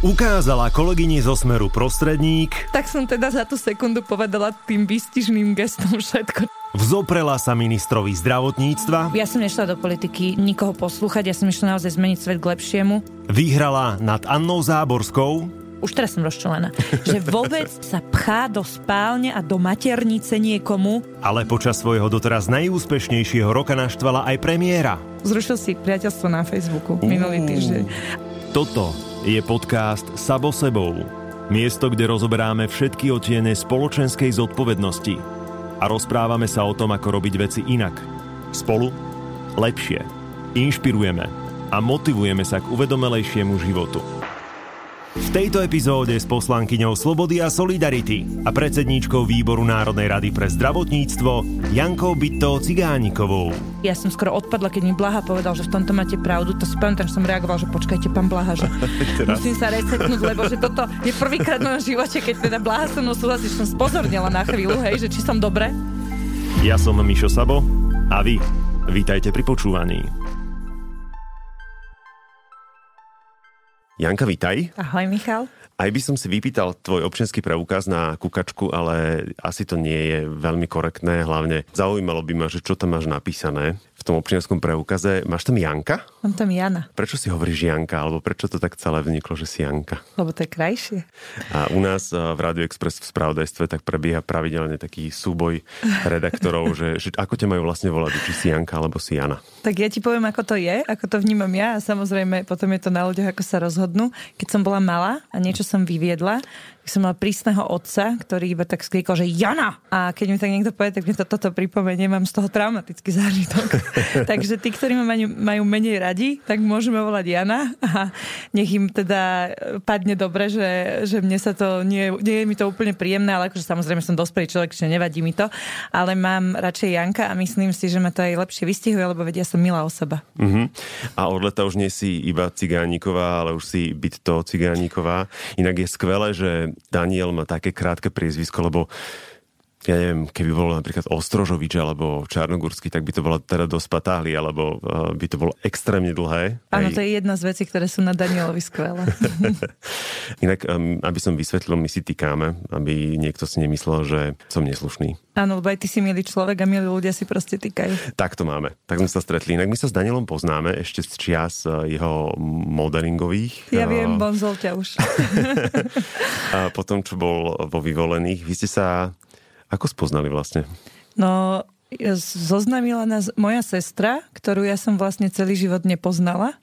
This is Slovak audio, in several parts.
Ukázala kolegyni zo Smeru prostredník. Tak som teda za tú sekundu povedala tým výstižným gestom všetko. Vzoprela sa ministrovi zdravotníctva. Ja som nešla do politiky nikoho poslúchať, ja som išla naozaj zmeniť svet k lepšiemu. Vyhrala nad Annou Záborskou. Už teraz som rozčlená. že vôbec sa pchá do spálne a do maternice niekomu. Ale počas svojho doteraz najúspešnejšieho roka naštvala aj premiéra. Zrušil si priateľstvo na Facebooku minulý týždeň. Toto je podcast Sabo sebou. Miesto, kde rozoberáme všetky otiene spoločenskej zodpovednosti a rozprávame sa o tom, ako robiť veci inak. Spolu, lepšie. Inšpirujeme a motivujeme sa k uvedomelejšiemu životu. V tejto epizóde s poslankyňou Slobody a Solidarity a predsedníčkou Výboru Národnej rady pre zdravotníctvo Jankou Bytto Cigánikovou. Ja som skoro odpadla, keď mi Blaha povedal, že v tomto máte pravdu. To si pamätám, že som reagoval, že počkajte, pán Blaha, že musím sa resetnúť, lebo že toto je prvýkrát v mojom živote, keď teda Blaha so mnou súhlasí, že som spozornila na chvíľu, hej, že či som dobre. Ja som Mišo Sabo a vy vítajte pri počúvaní. Janka, vítaj. Ahoj, Michal. Aj by som si vypýtal tvoj občianský preukaz na kukačku, ale asi to nie je veľmi korektné. Hlavne zaujímalo by ma, že čo tam máš napísané v tom občianskom preukaze. Máš tam Janka? Mám tam Jana. Prečo si hovoríš Janka? Alebo prečo to tak celé vzniklo, že si Janka? Lebo to je krajšie. A u nás eh, v Radio Express v spravodajstve tak prebieha pravidelne taký súboj redaktorov, že, že ako ťa majú vlastne volať, či si Janka alebo si Jana. Tak ja ti poviem, ako to je, ako to vnímam ja a samozrejme potom je to na ľuďoch, ako sa rozhodnú. Keď som bola malá a niečo som vyviedla, som mala prísneho otca, ktorý iba tak skrikol, že Jana! A keď mi tak niekto povie, tak mi to, toto pripomenie, mám z toho traumatický zážitok. Takže tí, ktorí ma majú, majú menej radi, tak môžeme volať Jana a nech im teda padne dobre, že, že mne sa to, nie, nie je mi to úplne príjemné, ale akože samozrejme som dospelý človek, že nevadí mi to, ale mám radšej Janka a myslím si, že ma to aj lepšie vystihuje, lebo vedia som milá osoba. Uh-huh. A od leta už nie si iba cigániková, ale už si byť to cigániková. Inak je skvelé, že Daniel má také krátke priezvisko, lebo ja neviem, keby bolo napríklad Ostrožovič alebo Čarnogórsky, tak by to bolo teda dosť patáhli, alebo uh, by to bolo extrémne dlhé. Áno, to je jedna z vecí, ktoré sú na Danielovi skvelé. Inak, aby som vysvetlil, my si týkáme, aby niekto si nemyslel, že som neslušný. Áno, lebo aj ty si milý človek a milí ľudia si proste týkajú. Tak to máme. Tak sme sa stretli. Inak my sa s Danielom poznáme ešte z čias jeho modelingových. Ja viem, bonzol ťa už. a potom, čo bol vo vyvolených, vy ste sa ako spoznali vlastne? No, zoznamila nás moja sestra, ktorú ja som vlastne celý život nepoznala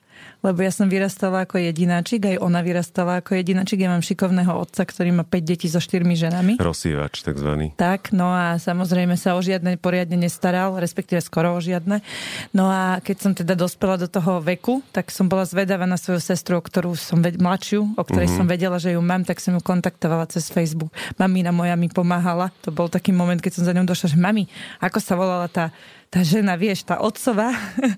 lebo ja som vyrastala ako jedináčik, aj ona vyrastala ako jedináčik. Ja mám šikovného otca, ktorý má 5 detí so 4 ženami. Rozsývač, takzvaný. Tak, no a samozrejme sa o žiadne poriadne nestaral, respektíve skoro o žiadne. No a keď som teda dospela do toho veku, tak som bola zvedavá na svoju sestru, o ktorú som ved- mladšiu, o ktorej mm-hmm. som vedela, že ju mám, tak som ju kontaktovala cez Facebook. Mamina moja mi pomáhala. To bol taký moment, keď som za ňou došla, že mami, ako sa volala tá tá žena, vieš, tá otcova,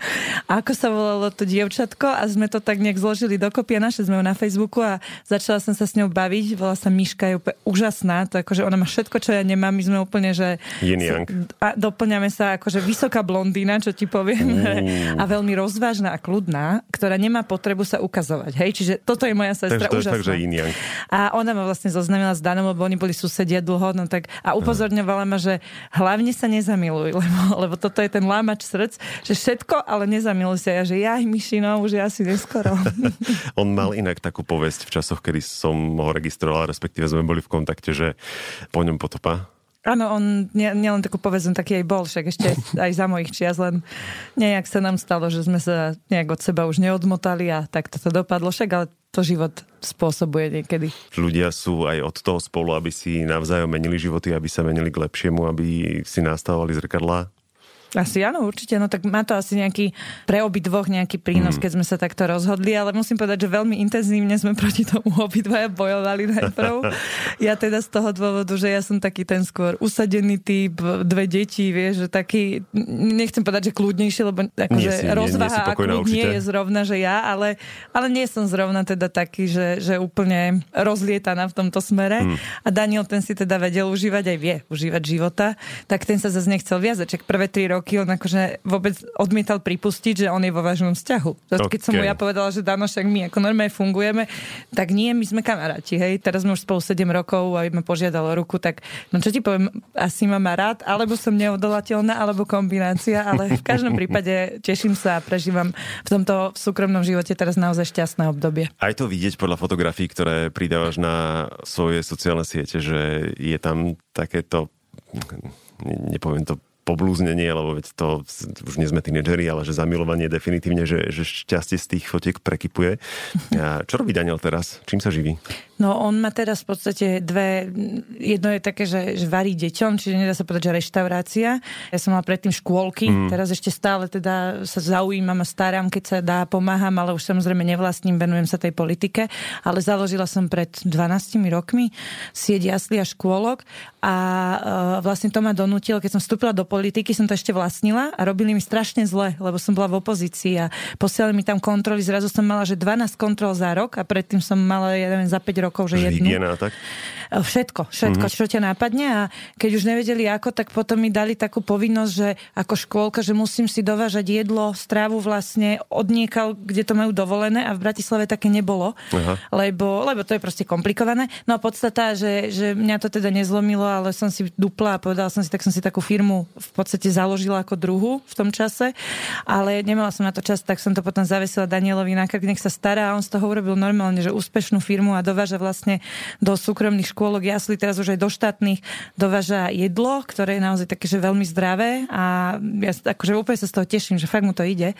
ako sa volalo to dievčatko a sme to tak nejak zložili dokopy a našli sme ju na Facebooku a začala som sa s ňou baviť, volá sa Miška, je úplne úžasná, to akože ona má všetko, čo ja nemám, my sme úplne, že a doplňame sa akože vysoká blondína, čo ti poviem, mm. a veľmi rozvážna a kľudná, ktorá nemá potrebu sa ukazovať, hej, čiže toto je moja sestra Takže úžasná. Je fakt, že a ona ma vlastne zoznamila s Danom, lebo oni boli susedia dlho, no tak a upozorňovala ma, že hlavne sa nezamiluj, lebo, lebo toto to je ten lámač srdc, že všetko, ale nezamiluj sa. Ja, že ja, Mišino, už je asi neskoro. On mal inak takú povesť v časoch, kedy som ho registroval, respektíve sme boli v kontakte, že po ňom potopa. Áno, on nielen nie takú povedzom, taký aj bol, však ešte aj za mojich čias, len nejak sa nám stalo, že sme sa nejak od seba už neodmotali a tak toto dopadlo, však ale to život spôsobuje niekedy. Ľudia sú aj od toho spolu, aby si navzájom menili životy, aby sa menili k lepšiemu, aby si nastavovali zrkadlá asi áno, určite. No tak má to asi nejaký pre dvoch nejaký prínos, mm. keď sme sa takto rozhodli, ale musím povedať, že veľmi intenzívne sme proti tomu obidvaja bojovali najprv. ja teda z toho dôvodu, že ja som taký ten skôr usadený typ, dve deti, vieš, že taký, nechcem povedať, že kľudnejší, lebo akože rozvaha a kľud nie je zrovna, že ja, ale, ale nie som zrovna teda taký, že, že úplne rozlietaná v tomto smere. Mm. A Daniel ten si teda vedel užívať, aj vie užívať života, tak ten sa zase nechcel viazať. Čak prvé tri roky roky on akože vôbec odmietal pripustiť, že on je vo vážnom vzťahu. Okay. Keď som mu ja povedala, že Dano, však my ako normálne fungujeme, tak nie, my sme kamaráti, hej. Teraz sme už spolu 7 rokov a ma požiadal o ruku, tak no čo ti poviem, asi ma má rád, alebo som neodolateľná, alebo kombinácia, ale v každom prípade teším sa a prežívam v tomto súkromnom živote teraz naozaj šťastné obdobie. Aj to vidieť podľa fotografií, ktoré pridávaš na svoje sociálne siete, že je tam takéto nepoviem to poblúznenie, lebo veď to už nie sme tínedžeri, ale že zamilovanie definitívne, že, že šťastie z tých fotiek prekypuje. A čo robí Daniel teraz? Čím sa živí? No on má teraz v podstate dve, jedno je také, že, že varí deťom, čiže nedá sa povedať, že reštaurácia. Ja som mala predtým škôlky, mm. teraz ešte stále teda sa zaujímam a starám, keď sa dá, pomáham, ale už samozrejme nevlastním, venujem sa tej politike, ale založila som pred 12 rokmi sieť jasli a škôlok a uh, vlastne to ma donútilo, keď som vstúpila do politiky, som to ešte vlastnila a robili mi strašne zle, lebo som bola v opozícii a posielali mi tam kontroly, zrazu som mala, že 12 kontrol za rok a predtým som mala, ja neviem, za 5 rokov že jednu. Hygiena, tak? Všetko, všetko, mm-hmm. čo ťa nápadne a keď už nevedeli ako, tak potom mi dali takú povinnosť, že ako škôlka, že musím si dovážať jedlo, strávu vlastne odniekal, kde to majú dovolené a v Bratislave také nebolo, Aha. lebo, lebo to je proste komplikované. No a podstata, že, že mňa to teda nezlomilo, ale som si dupla a povedala som si, tak som si takú firmu v podstate založila ako druhu v tom čase, ale nemala som na to čas, tak som to potom zavesila Danielovi na krk, nech sa stará a on z toho urobil normálne, že úspešnú firmu a dováža vlastne do súkromných škôlok jasli, teraz už aj do štátnych dováža jedlo, ktoré je naozaj také, že veľmi zdravé a ja akože úplne sa z toho teším, že fakt mu to ide.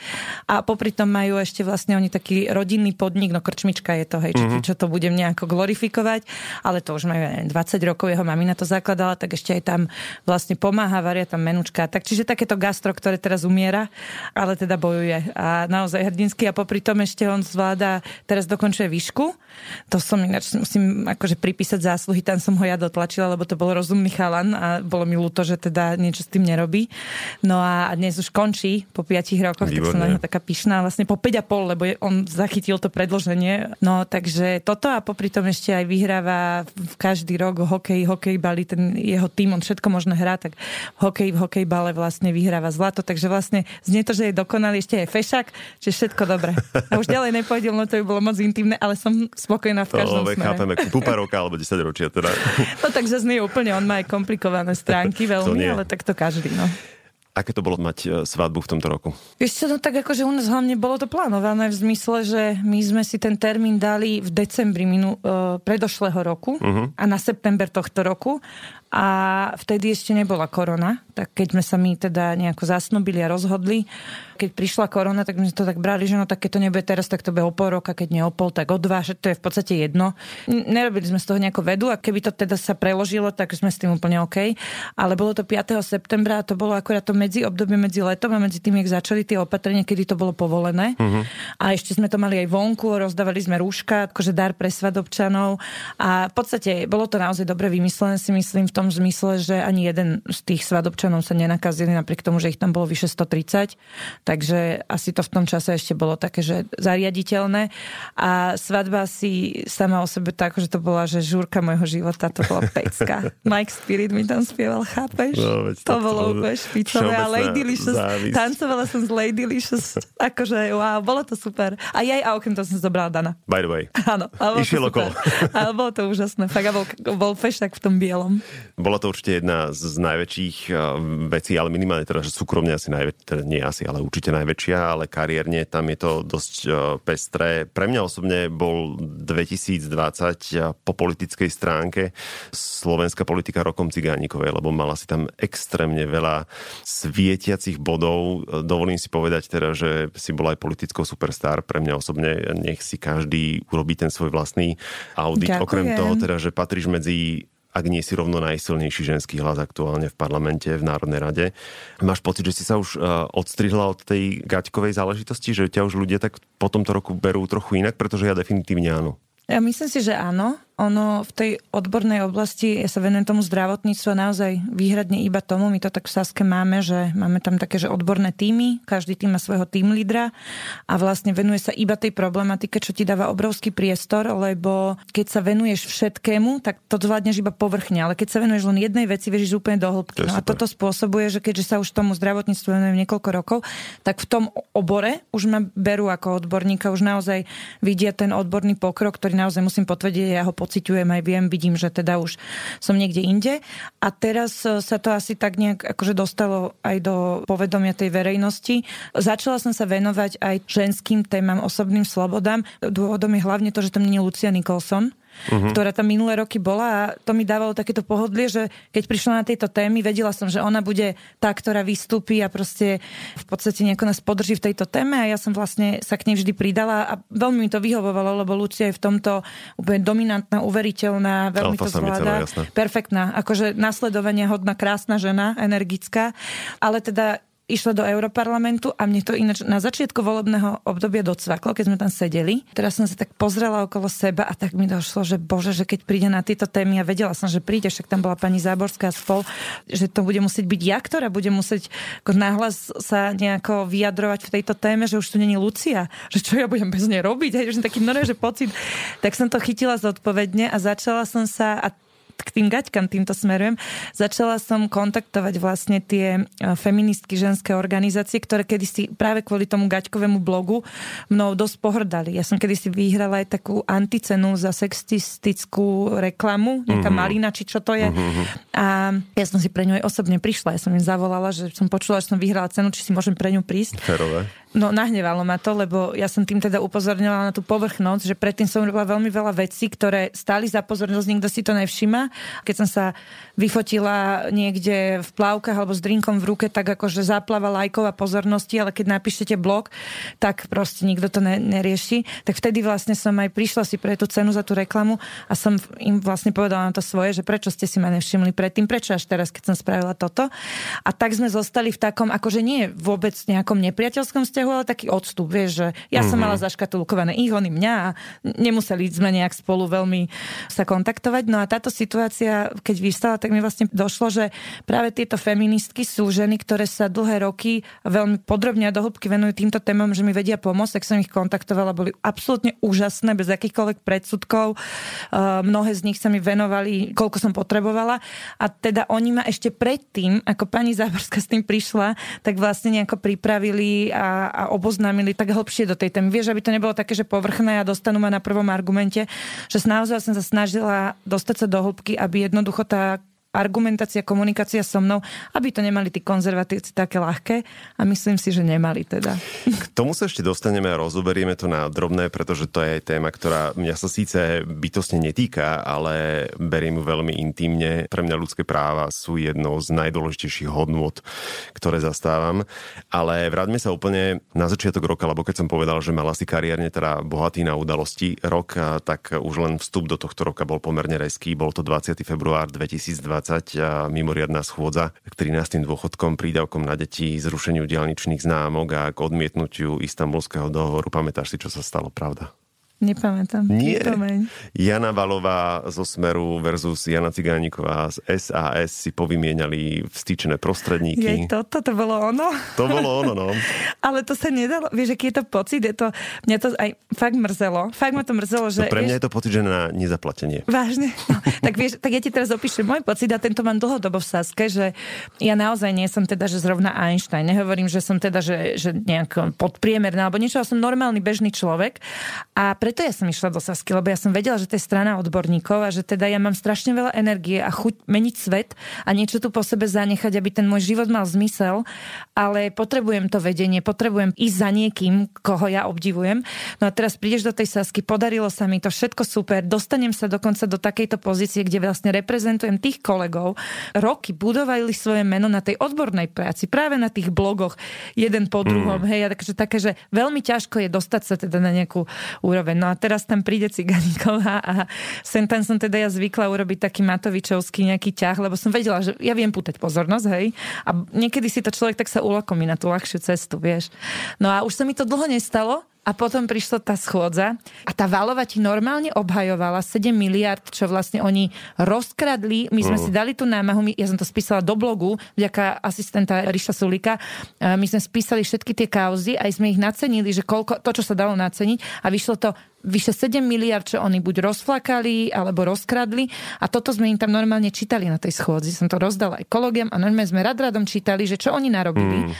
A popri tom majú ešte vlastne oni taký rodinný podnik, no krčmička je to, hej, mm-hmm. čo, to budem nejako glorifikovať, ale to už majú neviem, 20 rokov, jeho mamina to zakladala, tak ešte aj tam vlastne pomáha, varia tam menučka. Tak čiže takéto gastro, ktoré teraz umiera, ale teda bojuje a naozaj hrdinsky a popri tom ešte on zvláda, teraz dokončuje výšku. To som ináč musím akože pripísať zásluhy, tam som ho ja dotlačila, lebo to bol rozumný chalan a bolo mi ľúto, že teda niečo s tým nerobí. No a dnes už končí po 5 rokoch, Výborné. tak som na neho taká pyšná, vlastne po 5,5, lebo on zachytil to predloženie. No takže toto a popri tom ešte aj vyhráva v každý rok hokej, hokej bali, ten jeho tým, on všetko možno hrá, tak hokej v hokejbale vlastne vyhráva zlato, takže vlastne znie to, že je dokonalý, ešte je fešak, čiže všetko dobré. A už ďalej nepôjdem, no to by bolo moc intimné, ale som spokojná v každom to, smere. chápeme, roka alebo 10 ročia teda. No tak zase nie úplne, on má aj komplikované stránky veľmi, ale tak to každý, no. Aké to bolo mať e, svadbu v tomto roku? Ešte no tak akože u nás hlavne bolo to plánované v zmysle, že my sme si ten termín dali v decembri minu, uh, predošlého roku uh-huh. a na september tohto roku a vtedy ešte nebola korona, tak keď sme sa my teda nejako zasnobili a rozhodli, keď prišla korona, tak my sme to tak brali, že no tak keď to nebude teraz, tak to bude o pol roka, keď nie o pol, tak o dva, že to je v podstate jedno. Nerobili sme z toho nejako vedu a keby to teda sa preložilo, tak sme s tým úplne OK. Ale bolo to 5. septembra a to bolo akorát to medzi obdobie medzi letom a medzi tým, jak začali tie opatrenia, kedy to bolo povolené. Uh-huh. A ešte sme to mali aj vonku, rozdávali sme rúška, akože dar pre svadobčanov a v podstate bolo to naozaj dobre vymyslené, si myslím, v tom zmysle, že ani jeden z tých svadobčanov sa nenakazili napriek tomu, že ich tam bolo vyše 130 takže asi to v tom čase ešte bolo také, že zariaditeľné. A svadba si sama o sebe tak, že to bola, že žúrka môjho života, to bola pecka. Mike Spirit mi tam spieval, chápeš? No, to, to bolo úplne špicové. A Lady Licious, tancovala som s Lady Licious, akože wow, bolo to super. A jej a okrem toho som zobrala Dana. By the way. Áno. Išiel okolo. Ale bolo to úžasné. Fakt, a bol, bol feštak v tom bielom. Bola to určite jedna z najväčších eh, vecí, ale minimálne teda, že súkromne asi najväčšia, teda nie asi, ale určite najväčšia, ale kariérne tam je to dosť e, pestré. Pre mňa osobne bol 2020 e, po politickej stránke slovenská politika rokom Cigánikovej, lebo mala si tam extrémne veľa svietiacich bodov. Dovolím si povedať teda, že si bola aj politickou superstar. Pre mňa osobne nech si každý urobí ten svoj vlastný audit. Ďakujem. Okrem toho teda, že patríš medzi ak nie si rovno najsilnejší ženský hlas aktuálne v parlamente, v Národnej rade. Máš pocit, že si sa už uh, odstrihla od tej gaťkovej záležitosti, že ťa už ľudia tak po tomto roku berú trochu inak, pretože ja definitívne áno. Ja myslím si, že áno ono v tej odbornej oblasti, ja sa venujem tomu zdravotníctvu naozaj výhradne iba tomu, my to tak v Saske máme, že máme tam také, že odborné týmy, každý tým má svojho tým lídra a vlastne venuje sa iba tej problematike, čo ti dáva obrovský priestor, lebo keď sa venuješ všetkému, tak to zvládneš iba povrchne, ale keď sa venuješ len jednej veci, vieš úplne do hĺbky. No a toto spôsobuje, že keďže sa už tomu zdravotníctvu venujem niekoľko rokov, tak v tom obore už ma berú ako odborníka, už naozaj vidia ten odborný pokrok, ktorý naozaj musím potvrdiť, ja ho pociťujem aj viem, vidím, že teda už som niekde inde. A teraz e, sa to asi tak nejak akože dostalo aj do povedomia tej verejnosti. Začala som sa venovať aj ženským témam, osobným slobodám. Dôvodom je hlavne to, že tam nie je Lucia Nicholson, uh-huh. ktorá tam minulé roky bola a to mi dávalo takéto pohodlie, že keď prišla na tieto témy, vedela som, že ona bude tá, ktorá vystúpi a proste v podstate nejako nás podrží v tejto téme a ja som vlastne sa k nej vždy pridala a veľmi mi to vyhovovalo, lebo Lucia je v tomto úplne dominantná, uveriteľná, veľmi Alfa to zvláda. Perfektná, akože nasledovania hodná, krásna žena, energická, ale teda išla do Europarlamentu a mne to ináč na začiatku volebného obdobia docvaklo, keď sme tam sedeli. Teraz som sa tak pozrela okolo seba a tak mi došlo, že bože, že keď príde na tieto témy a vedela som, že príde, však tam bola pani Záborská spol, že to bude musieť byť ja, ktorá bude musieť ako náhlas sa nejako vyjadrovať v tejto téme, že už tu není Lucia, že čo ja budem bez nej robiť, hej, že taký normálne, že pocit. Tak som to chytila zodpovedne a začala som sa a k tým gaťkam týmto smerujem. Začala som kontaktovať vlastne tie e, feministky ženské organizácie, ktoré kedysi práve kvôli tomu gaťkovému blogu mnou dosť pohrdali. Ja som kedysi vyhrala aj takú anticenu za sexistickú reklamu, nejaká mm-hmm. malina, či čo to je. Mm-hmm. A ja som si pre ňu aj osobne prišla. Ja som im zavolala, že som počula, že som vyhrala cenu, či si môžem pre ňu prísť. Férové. No nahnevalo ma to, lebo ja som tým teda upozorňovala na tú povrchnosť, že predtým som robila veľmi veľa vecí, ktoré stáli za pozornosť, nikto si to nevšíma. Keď som sa vyfotila niekde v plavkách alebo s drinkom v ruke, tak akože záplava lajkov a pozornosti, ale keď napíšete blog, tak proste nikto to ne, nerieši. Tak vtedy vlastne som aj prišla si pre tú cenu za tú reklamu a som im vlastne povedala na to svoje, že prečo ste si ma nevšimli predtým, prečo až teraz, keď som spravila toto. A tak sme zostali v takom, akože nie vôbec nejakom nepriateľskom vzťahu, vzťahu, ale taký odstup, vieš, že ja mm-hmm. som mhm. mala zaškatulkované ich, oni mňa a nemuseli sme nejak spolu veľmi sa kontaktovať. No a táto situácia, keď vystala, tak mi vlastne došlo, že práve tieto feministky sú ženy, ktoré sa dlhé roky veľmi podrobne a dohlbky venujú týmto témam, že mi vedia pomôcť, tak som ich kontaktovala, boli absolútne úžasné, bez akýchkoľvek predsudkov. Uh, mnohé z nich sa mi venovali, koľko som potrebovala. A teda oni ma ešte predtým, ako pani Záborská s tým prišla, tak vlastne nejako pripravili a, a oboznámili tak hlbšie do tej témy. Vieš, aby to nebolo také, že povrchné a dostanú ma na prvom argumente, že naozaj som sa snažila dostať sa do hĺbky, aby jednoducho tá argumentácia, komunikácia so mnou, aby to nemali tí konzervatívci také ľahké a myslím si, že nemali teda. K tomu sa ešte dostaneme a rozoberieme to na drobné, pretože to je téma, ktorá mňa sa síce bytostne netýka, ale beriem ju veľmi intimne. Pre mňa ľudské práva sú jednou z najdôležitejších hodnôt, ktoré zastávam. Ale vráťme sa úplne na začiatok roka, lebo keď som povedal, že mal asi kariérne teda bohatý na udalosti rok, tak už len vstup do tohto roka bol pomerne reský. Bol to 20. február 2020 a mimoriadná schôdza k 13. dôchodkom, prídavkom na deti, zrušeniu diálničných známok a k odmietnutiu istambulského dohovoru. Pamätáš si, čo sa stalo, pravda? Nepamätám. Nie. Pripomeň. Jana Valová zo Smeru versus Jana Cigániková z SAS si povymieniali vstýčené prostredníky. Je to, to bolo ono? To bolo ono, no. Ale to sa nedalo. Vieš, aký je to pocit? Je to, mňa to aj fakt mrzelo. Fakt ma to mrzelo, že... No pre mňa vieš, je to pocit, že na nezaplatenie. Vážne? No, tak vieš, tak ja ti teraz opíšem môj pocit a tento mám dlhodobo v Saske, že ja naozaj nie som teda, že zrovna Einstein. Nehovorím, že som teda, že, že nejak podpriemerná alebo niečo, ale som normálny bežný človek. A pre preto ja som išla do Sasky, lebo ja som vedela, že to je strana odborníkov a že teda ja mám strašne veľa energie a chuť meniť svet a niečo tu po sebe zanechať, aby ten môj život mal zmysel, ale potrebujem to vedenie, potrebujem ísť za niekým, koho ja obdivujem. No a teraz prídeš do tej Sasky, podarilo sa mi to všetko super, dostanem sa dokonca do takejto pozície, kde vlastne reprezentujem tých kolegov. Roky budovali svoje meno na tej odbornej práci, práve na tých blogoch, jeden po druhom, mm. hej, takže také, že veľmi ťažko je dostať sa teda na nejakú úroveň. No a teraz tam príde Ciganíková a sem tam som teda ja zvykla urobiť taký Matovičovský nejaký ťah, lebo som vedela, že ja viem pútať pozornosť, hej. A niekedy si to človek tak sa ulokomí na tú ľahšiu cestu, vieš. No a už sa mi to dlho nestalo, a potom prišla tá schôdza a tá Valova ti normálne obhajovala 7 miliard, čo vlastne oni rozkradli. My sme uh. si dali tú námahu, my, ja som to spísala do blogu, vďaka asistenta Ríša Sulika. My sme spísali všetky tie kauzy, aj sme ich nacenili, že koľko, to, čo sa dalo naceniť a vyšlo to vyše 7 miliard, čo oni buď rozflakali, alebo rozkradli. A toto sme im tam normálne čítali na tej schôdzi. Som to rozdala ekológiam a normálne sme rad radom čítali, že čo oni narobili. Mm.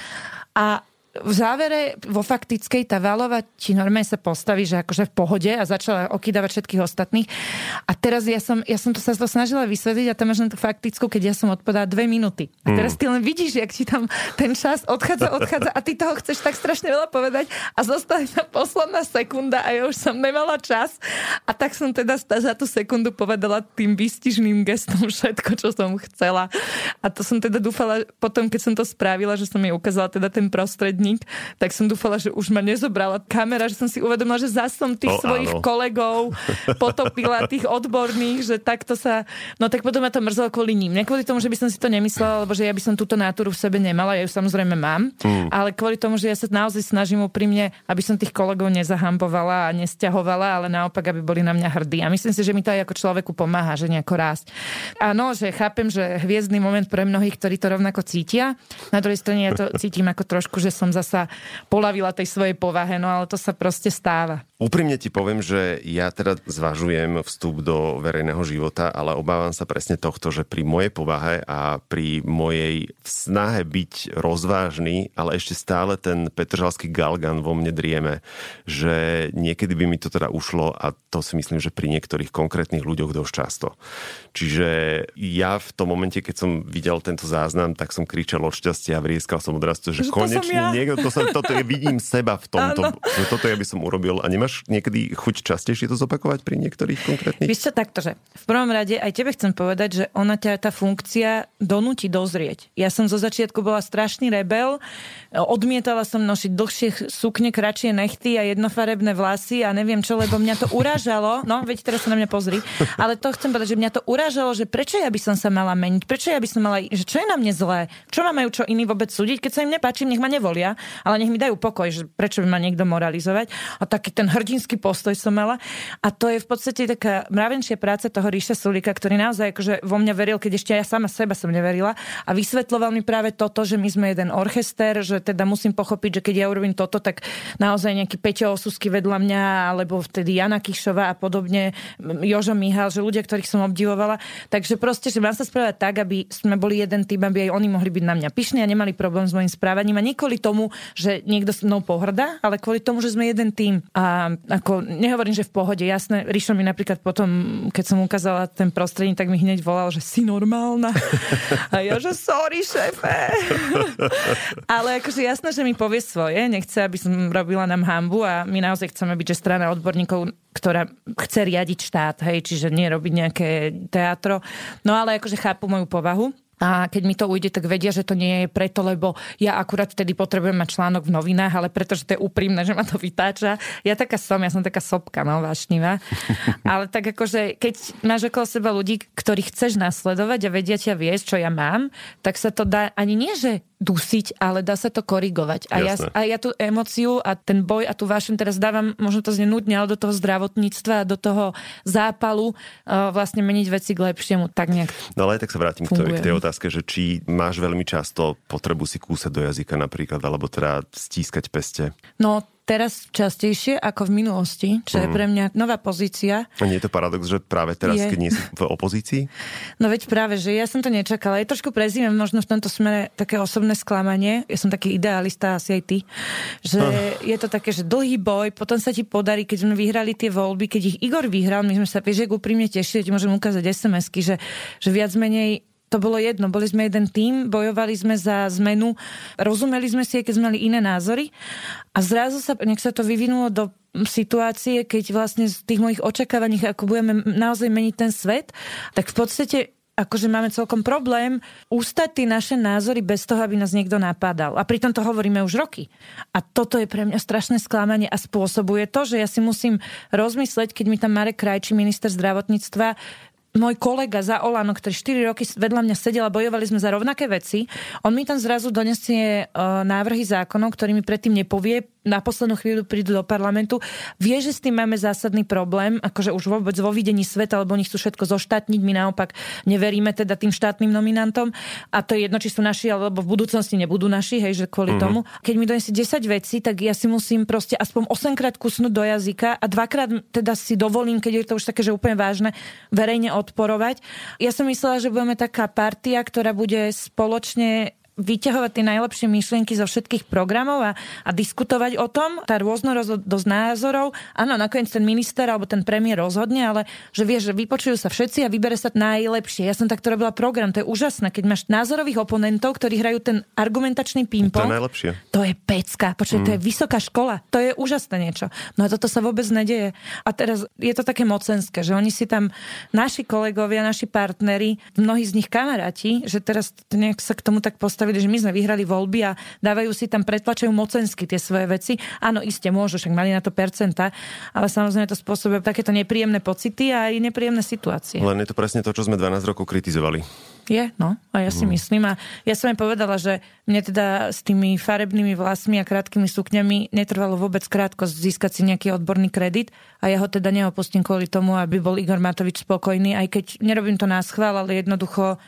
A v závere vo faktickej tá Valova ti normálne sa postaví, že akože v pohode a začala okýdavať všetkých ostatných. A teraz ja som, ja som to sa to snažila vysvetliť a tam máš na tú faktickú, keď ja som odpovedala dve minúty. A teraz ty len vidíš, jak ti tam ten čas odchádza, odchádza a ty toho chceš tak strašne veľa povedať a zostala sa posledná sekunda a ja už som nemala čas. A tak som teda za tú sekundu povedala tým výstižným gestom všetko, čo som chcela. A to som teda dúfala potom, keď som to spravila, že som jej ukázala teda ten prostredník podnik, tak som dúfala, že už ma nezobrala kamera, že som si uvedomila, že som tých oh, svojich áno. kolegov potopila, tých odborných, že takto sa... No tak potom ma to mrzelo kvôli ním. Ne kvôli tomu, že by som si to nemyslela, lebo že ja by som túto náturu v sebe nemala, ja ju samozrejme mám, mm. ale kvôli tomu, že ja sa naozaj snažím úprimne, aby som tých kolegov nezahambovala a nesťahovala, ale naopak, aby boli na mňa hrdí. A myslím si, že mi to aj ako človeku pomáha, že nejako rásť. Áno, že chápem, že hviezdny moment pre mnohých, ktorí to rovnako cítia. Na druhej strane ja to cítim ako trošku, že som zasa polavila tej svojej povahe, no ale to sa proste stáva. Úprimne ti poviem, že ja teda zvažujem vstup do verejného života, ale obávam sa presne tohto, že pri mojej povahe a pri mojej snahe byť rozvážny, ale ešte stále ten petržalský galgan vo mne drieme, že niekedy by mi to teda ušlo a to si myslím, že pri niektorých konkrétnych ľuďoch dosť často. Čiže ja v tom momente, keď som videl tento záznam, tak som kričal od šťastia a vrieskal som odrastu, že, že konečne ja. Niekto, to som, toto je, vidím seba v tomto, že toto ja by som urobil a nemáš Máš niekedy chuť častejšie to zopakovať pri niektorých konkrétnych? Víš čo, takto, že v prvom rade aj tebe chcem povedať, že ona ťa tá funkcia donúti dozrieť. Ja som zo začiatku bola strašný rebel, odmietala som nosiť dlhšie sukne, kratšie nechty a jednofarebné vlasy a neviem čo, lebo mňa to urážalo. No, veď teraz sa na mňa pozri. Ale to chcem povedať, že mňa to urážalo, že prečo ja by som sa mala meniť, prečo ja by som mala, že čo je na mne zlé, čo ma majú čo iní vôbec súdiť, keď sa im nepáči, nech ma nevolia, ale nech mi dajú pokoj, že prečo by ma niekto moralizovať. A taký ten hrdinský postoj som mala. A to je v podstate taká mravenšia práca toho Ríša Sulika, ktorý naozaj akože vo mňa veril, keď ešte ja sama seba som neverila. A vysvetloval mi práve toto, že my sme jeden orchester, že teda musím pochopiť, že keď ja urobím toto, tak naozaj nejaký Peťo Osusky vedľa mňa, alebo vtedy Jana Kišová a podobne, Jožo Mihal, že ľudia, ktorých som obdivovala. Takže proste, že mám sa správať tak, aby sme boli jeden tým, aby aj oni mohli byť na mňa pyšní a nemali problém s mojim správaním. A nie kvôli tomu, že niekto s mnou pohrdá, ale kvôli tomu, že sme jeden tým. A ako, nehovorím, že v pohode, jasné, Ríšo mi napríklad potom, keď som ukázala ten prostredník, tak mi hneď volal, že si normálna. A ja, že sorry, šéfe. Ale akože jasné, že mi povie svoje, nechce, aby som robila nám hambu a my naozaj chceme byť, že strana odborníkov, ktorá chce riadiť štát, hej, čiže nie robiť nejaké teatro. No ale akože chápu moju povahu a keď mi to ujde, tak vedia, že to nie je preto, lebo ja akurát vtedy potrebujem mať článok v novinách, ale pretože to je úprimné, že ma to vytáča. Ja taká som, ja som taká sopka, no, vášnivá. ale tak akože, keď máš okolo seba ľudí, ktorých chceš nasledovať a vedia ťa viesť, čo ja mám, tak sa to dá ani nie, že dusiť, ale dá sa to korigovať. A ja, a ja tú emociu a ten boj a tú vášem teraz dávam, možno to znie nudne, ale do toho zdravotníctva a do toho zápalu uh, vlastne meniť veci k lepšiemu. Tak nejak No ale aj tak sa vrátim k tej, k tej otázke, že či máš veľmi často potrebu si kúsať do jazyka napríklad, alebo teda stískať peste. No teraz častejšie ako v minulosti, čo mm. je mhm. pre mňa nová pozícia. A nie je to paradox, že práve teraz, je. keď nie si v opozícii? No veď práve, že ja som to nečakala. Je trošku prezimem možno v tomto smere také osobné sklamanie. Ja som taký idealista, asi aj ty. Že uh. je to také, že dlhý boj, potom sa ti podarí, keď sme vyhrali tie voľby, keď ich Igor vyhral, my sme sa, vieš, úprimne tešili, ti môžem ukázať SMS-ky, že, že viac menej to bolo jedno. Boli sme jeden tým, bojovali sme za zmenu, rozumeli sme si, keď sme mali iné názory a zrazu sa, nech sa to vyvinulo do situácie, keď vlastne z tých mojich očakávaní, ako budeme naozaj meniť ten svet, tak v podstate akože máme celkom problém ústať tie naše názory bez toho, aby nás niekto napadal. A pritom to hovoríme už roky. A toto je pre mňa strašné sklamanie a spôsobuje to, že ja si musím rozmysleť, keď mi tam Marek Krajčí, minister zdravotníctva, môj kolega za Olano, ktorý 4 roky vedľa mňa sedel a bojovali sme za rovnaké veci, on mi tam zrazu donesie uh, návrhy zákonov, ktorý mi predtým nepovie, na poslednú chvíľu prídu do parlamentu. Vie, že s tým máme zásadný problém, akože už vôbec vo videní sveta, lebo oni chcú všetko zoštátniť, my naopak neveríme teda tým štátnym nominantom a to je jedno, či sú naši, alebo v budúcnosti nebudú naši, hej, že kvôli mm-hmm. tomu. Keď mi donesie 10 vecí, tak ja si musím proste aspoň 8 krát kusnúť do jazyka a dvakrát teda si dovolím, keď je to už také, že úplne vážne, verejne odporovať. Ja som myslela, že budeme taká partia, ktorá bude spoločne vyťahovať tie najlepšie myšlienky zo všetkých programov a, a diskutovať o tom, tá rôznorodosť názorov. Áno, nakoniec ten minister alebo ten premiér rozhodne, ale že vie, že vypočujú sa všetci a vybere sa najlepšie. Ja som takto robila program, to je úžasné, keď máš názorových oponentov, ktorí hrajú ten argumentačný ping-pong. To je najlepšie. To je pecka, počuť, mm. to je vysoká škola, to je úžasné niečo. No a toto sa vôbec nedeje. A teraz je to také mocenské, že oni si tam, naši kolegovia, naši partneri, mnohí z nich kamaráti, že teraz nejak sa k tomu tak postavili postavili, že my sme vyhrali voľby a dávajú si tam, pretlačajú mocensky tie svoje veci. Áno, iste môžu, však mali na to percenta, ale samozrejme to spôsobuje takéto nepríjemné pocity a aj nepríjemné situácie. Len je to presne to, čo sme 12 rokov kritizovali. Je, no. A ja si mm. myslím. A ja som aj povedala, že mne teda s tými farebnými vlasmi a krátkými sukňami netrvalo vôbec krátko získať si nejaký odborný kredit a ja ho teda neopustím kvôli tomu, aby bol Igor Matovič spokojný, aj keď nerobím to na schvál, ale jednoducho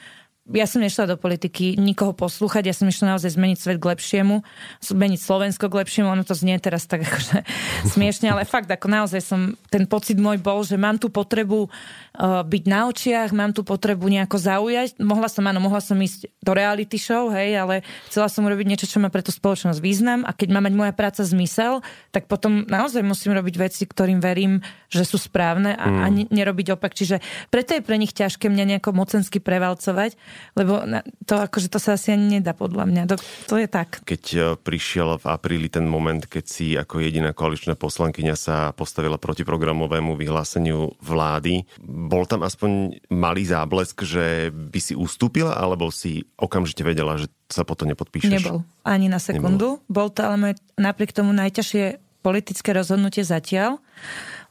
ja som nešla do politiky nikoho poslúchať, ja som išla naozaj zmeniť svet k lepšiemu, zmeniť Slovensko k lepšiemu, ono to znie teraz tak akože smiešne, ale fakt, ako naozaj som, ten pocit môj bol, že mám tú potrebu uh, byť na očiach, mám tú potrebu nejako zaujať. Mohla som, áno, mohla som ísť do reality show, hej, ale chcela som urobiť niečo, čo má pre tú spoločnosť význam a keď má mať moja práca zmysel, tak potom naozaj musím robiť veci, ktorým verím, že sú správne a, mm. a nerobiť opak. Čiže preto je pre nich ťažké mňa nejako mocensky prevalcovať, lebo to, akože to sa asi ani nedá podľa mňa. To, to je tak. Keď e, prišiel v apríli ten moment, keď si ako jediná koaličná poslankyňa sa postavila proti programovému vyhláseniu vlády, bol tam aspoň malý záblesk, že by si ustúpila, alebo si okamžite vedela, že sa potom nepodpíšeš? Nebol. Ani na sekundu. Nebol, Bol to ale napriek tomu najťažšie politické rozhodnutie zatiaľ,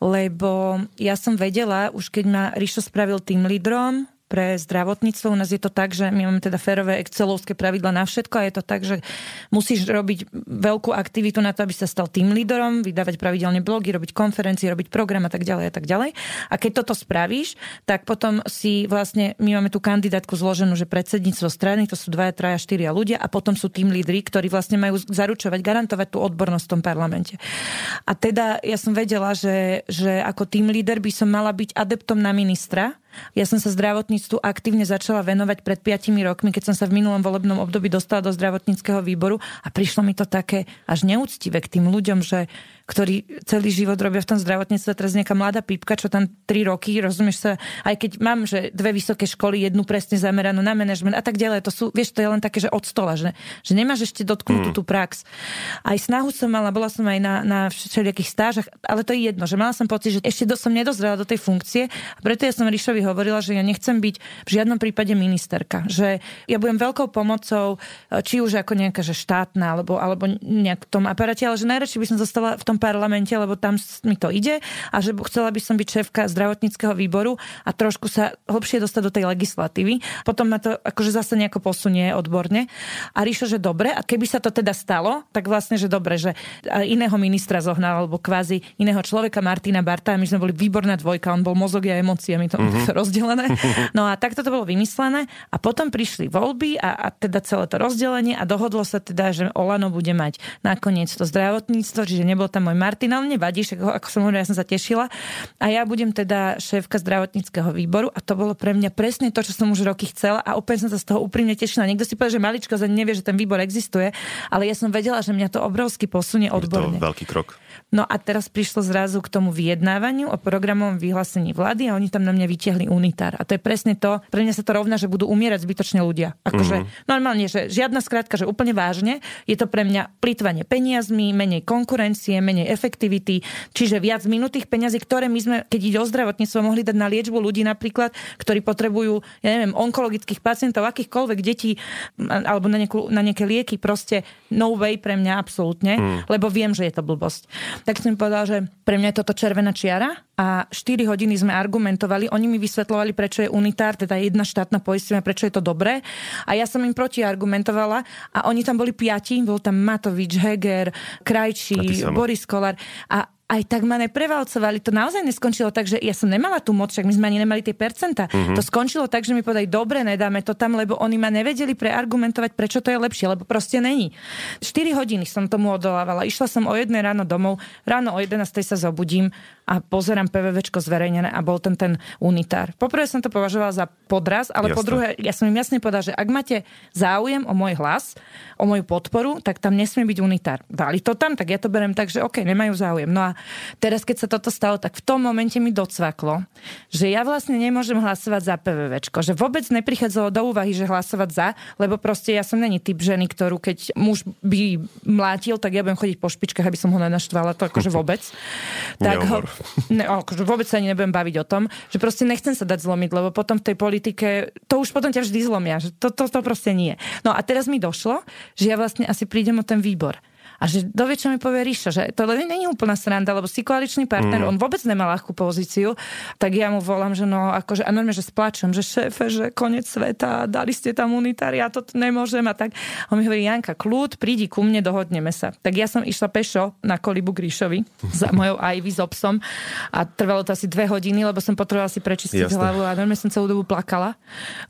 lebo ja som vedela, už keď ma Rišo spravil tým lídrom, pre zdravotníctvo. U nás je to tak, že my máme teda férové excelovské pravidla na všetko a je to tak, že musíš robiť veľkú aktivitu na to, aby sa stal tým lídrom, vydávať pravidelne blogy, robiť konferencie, robiť program a tak ďalej a tak ďalej. A keď toto spravíš, tak potom si vlastne, my máme tú kandidátku zloženú, že predsedníctvo strany, to sú dvaja, traja, štyria ľudia a potom sú tým lídry, ktorí vlastne majú zaručovať, garantovať tú odbornosť v tom parlamente. A teda ja som vedela, že, že ako tým líder by som mala byť adeptom na ministra, ja som sa zdravotníctvu aktívne začala venovať pred 5 rokmi, keď som sa v minulom volebnom období dostala do zdravotníckého výboru a prišlo mi to také až neúctivé k tým ľuďom, že ktorí celý život robia v tom zdravotníctve, teraz nejaká mladá pípka, čo tam 3 roky, rozumieš sa, aj keď mám, že dve vysoké školy, jednu presne zameranú na manažment a tak ďalej, to sú, vieš, to je len také, že od stola, že, že nemáš ešte dotknutú mm. tú prax. Aj snahu som mala, bola som aj na, na všelijakých stážach, ale to je jedno, že mala som pocit, že ešte do, som nedozrela do tej funkcie a preto ja som Ríšovi hovorila, že ja nechcem byť v žiadnom prípade ministerka, že ja budem veľkou pomocou, či už ako nejaká, že štátna, alebo, alebo nejak v tom aparate, ale že najradšej by som zostala v tom parlamente, lebo tam mi to ide a že chcela by som byť šéfka zdravotníckého výboru a trošku sa hlbšie dostať do tej legislatívy. Potom ma to akože zase nejako posunie odborne. A Ríšo, že dobre, a keby sa to teda stalo, tak vlastne, že dobre, že iného ministra zohnal, alebo kvázi iného človeka, Martina Barta, my sme boli výborná dvojka, on bol mozog a emócie, my to mm-hmm. rozdelené. No a takto to bolo vymyslené a potom prišli voľby a, a teda celé to rozdelenie a dohodlo sa teda, že Olano bude mať nakoniec to zdravotníctvo, čiže nebol tam môj Martin, ale nevadí, však ako som hovorila, ja som sa tešila. A ja budem teda šéfka zdravotníckého výboru a to bolo pre mňa presne to, čo som už roky chcela a úplne som sa z toho úprimne tešila. Niekto si povie, že maličko ani nevie, že ten výbor existuje, ale ja som vedela, že mňa to obrovsky posunie odborne. Je to veľký krok. No a teraz prišlo zrazu k tomu vyjednávaniu o programovom vyhlásení vlády a oni tam na mňa vytiahli unitár. A to je presne to, pre mňa sa to rovná, že budú umierať zbytočne ľudia. Akože mm-hmm. normálne, že žiadna skrátka, že úplne vážne, je to pre mňa plýtvanie peniazmi, menej konkurencie, menej efektivity, čiže viac minutých peňazí, ktoré my sme, keď ide o zdravotníctvo, mohli dať na liečbu ľudí napríklad, ktorí potrebujú, ja neviem, onkologických pacientov, akýchkoľvek detí alebo na, nejakú, na nejaké lieky, proste no way pre mňa absolútne, mm. lebo viem, že je to blbosť. tak som povedal, že pre mňa je toto červená čiara a 4 hodiny sme argumentovali, oni mi vysvetľovali, prečo je unitár, teda jedna štátna poistina, prečo je to dobré a ja som im protiargumentovala a oni tam boli piati, bol tam Matovič, Heger, Krajčí, Boris Kolár a aj tak ma neprevalcovali. To naozaj neskončilo tak, že ja som nemala tú moc, však my sme ani nemali tie percenta. Mm-hmm. To skončilo tak, že mi povedali, dobre, nedáme to tam, lebo oni ma nevedeli preargumentovať, prečo to je lepšie, lebo proste není. 4 hodiny som tomu odolávala. Išla som o jedné ráno domov, ráno o 11. sa zobudím a pozerám PVVčko zverejnené a bol ten ten unitár. Poprvé som to považovala za podraz, ale Jasne. po druhé, ja som im jasne povedala, že ak máte záujem o môj hlas, o moju podporu, tak tam nesmie byť unitár. Dali to tam, tak ja to berem tak, že OK, nemajú záujem. No a Teraz, keď sa toto stalo, tak v tom momente mi docvaklo, že ja vlastne nemôžem hlasovať za PVVčko. Že vôbec neprichádzalo do úvahy, že hlasovať za, lebo proste ja som není typ ženy, ktorú keď muž by mlátil, tak ja budem chodiť po špičkách, aby som ho nenaštvala. To akože vôbec. tak ho, ne, akože vôbec sa ani nebudem baviť o tom, že proste nechcem sa dať zlomiť, lebo potom v tej politike, to už potom ťa vždy zlomia. Že to, to, to proste nie. No a teraz mi došlo, že ja vlastne asi prídem o ten výbor. A že dovie, čo mi povie Ríša, že to nie je úplná sranda, lebo si koaličný partner, mm. on vôbec nemá ľahkú pozíciu, tak ja mu volám, že no, akože, a normálne, že spláčam, že šéfe, že koniec sveta, dali ste tam unitári, ja to nemôžem a tak. A on mi hovorí, Janka, kľud, prídi ku mne, dohodneme sa. Tak ja som išla pešo na kolibu k Ríšovi za mojou Ivy s obsom a trvalo to asi dve hodiny, lebo som potrebovala si prečistiť Jasne. hlavu a normálne som celú dobu plakala,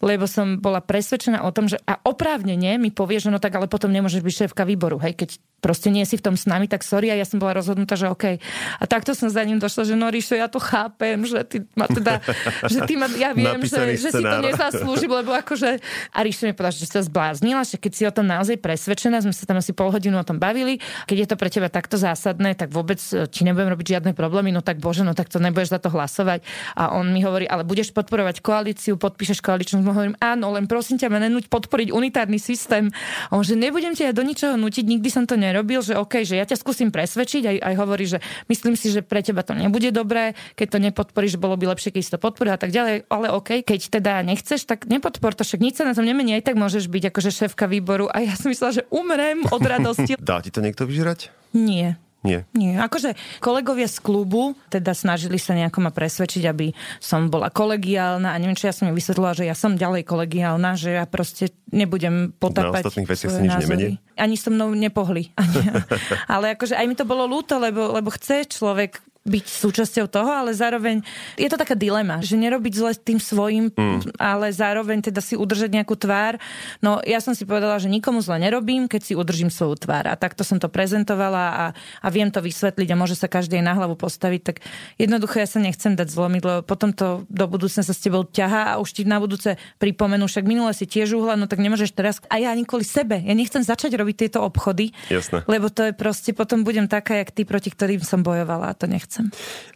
lebo som bola presvedčená o tom, že a oprávnene mi povie, že no tak ale potom nemôžeš byť šéfka výboru, hej, keď proste nie si v tom s nami, tak sorry, a ja som bola rozhodnutá, že OK. A takto som za ním došla, že no Ríšo, ja to chápem, že ty ma teda, že ty ma, ja viem, že, že si to nezaslúži, lebo akože... A Ríšo mi povedal, že sa zbláznila, že keď si o tom naozaj presvedčená, sme sa tam asi pol hodinu o tom bavili, keď je to pre teba takto zásadné, tak vôbec e, ti nebudem robiť žiadne problémy, no tak bože, no tak to nebudeš za to hlasovať. A on mi hovorí, ale budeš podporovať koalíciu, podpíšeš koaličnú, hovorím, áno, len prosím ťa, nenúť podporiť unitárny systém. A on, že nebudem ťa ja do ničoho nutiť, nikdy som to nerobil, že OK, že ja ťa skúsim presvedčiť, aj, aj hovorí, že myslím si, že pre teba to nebude dobré, keď to nepodporíš, bolo by lepšie, keď si to podporil a tak ďalej, ale OK, keď teda nechceš, tak nepodpor to, však nič sa na tom nemení, aj tak môžeš byť akože šéfka výboru a ja som myslela, že umrem od radosti. Dá ti to niekto vyžrať? Nie. Nie. Nie. Akože kolegovia z klubu teda snažili sa nejako ma presvedčiť, aby som bola kolegiálna a neviem, či ja som im vysvetlila, že ja som ďalej kolegiálna, že ja proste nebudem potapať. Na ostatných veciach sa nič nemení? Ani so mnou nepohli. Ani. Ale akože aj mi to bolo ľúto, lebo, lebo chce človek byť súčasťou toho, ale zároveň je to taká dilema, že nerobiť zle tým svojim, mm. ale zároveň teda si udržať nejakú tvár. No ja som si povedala, že nikomu zle nerobím, keď si udržím svoju tvár. A takto som to prezentovala a, a viem to vysvetliť a môže sa každý na hlavu postaviť. Tak jednoducho ja sa nechcem dať zlomiť, lebo potom to do budúcna sa s tebou ťahá a už ti na budúce pripomenú, však minule si tiež uhla, no tak nemôžeš teraz. A ja ani kvôli sebe. Ja nechcem začať robiť tieto obchody, Jasne. lebo to je proste, potom budem taká, jak ty, proti ktorým som bojovala a to nechcem nechcem.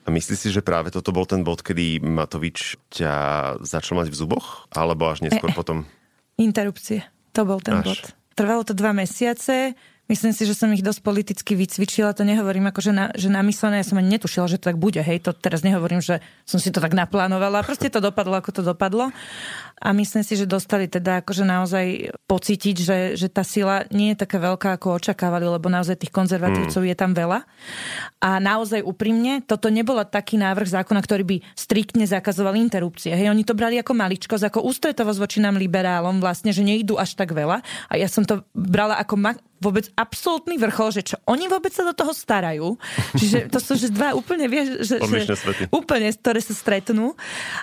A myslíš si, že práve toto bol ten bod, kedy Matovič ťa začal mať v zuboch? Alebo až neskôr e, potom? Interrupcie. To bol ten až. bod. Trvalo to dva mesiace. Myslím si, že som ich dosť politicky vycvičila, to nehovorím ako, že, na, že namyslené, ja som ani netušila, že to tak bude, hej, to teraz nehovorím, že som si to tak naplánovala, proste to dopadlo, ako to dopadlo a myslím si, že dostali teda akože naozaj pocítiť, že, že tá sila nie je taká veľká, ako očakávali, lebo naozaj tých konzervatívcov mm. je tam veľa. A naozaj úprimne, toto nebolo taký návrh zákona, ktorý by striktne zakazoval interrupcie. Hej, oni to brali ako maličkosť, ako ústretovosť voči nám liberálom, vlastne, že nejdú až tak veľa. A ja som to brala ako ma- vôbec absolútny vrchol, že čo oni vôbec sa do toho starajú. Čiže to sú že dva úplne, vieš, že, že úplne, ktoré sa stretnú.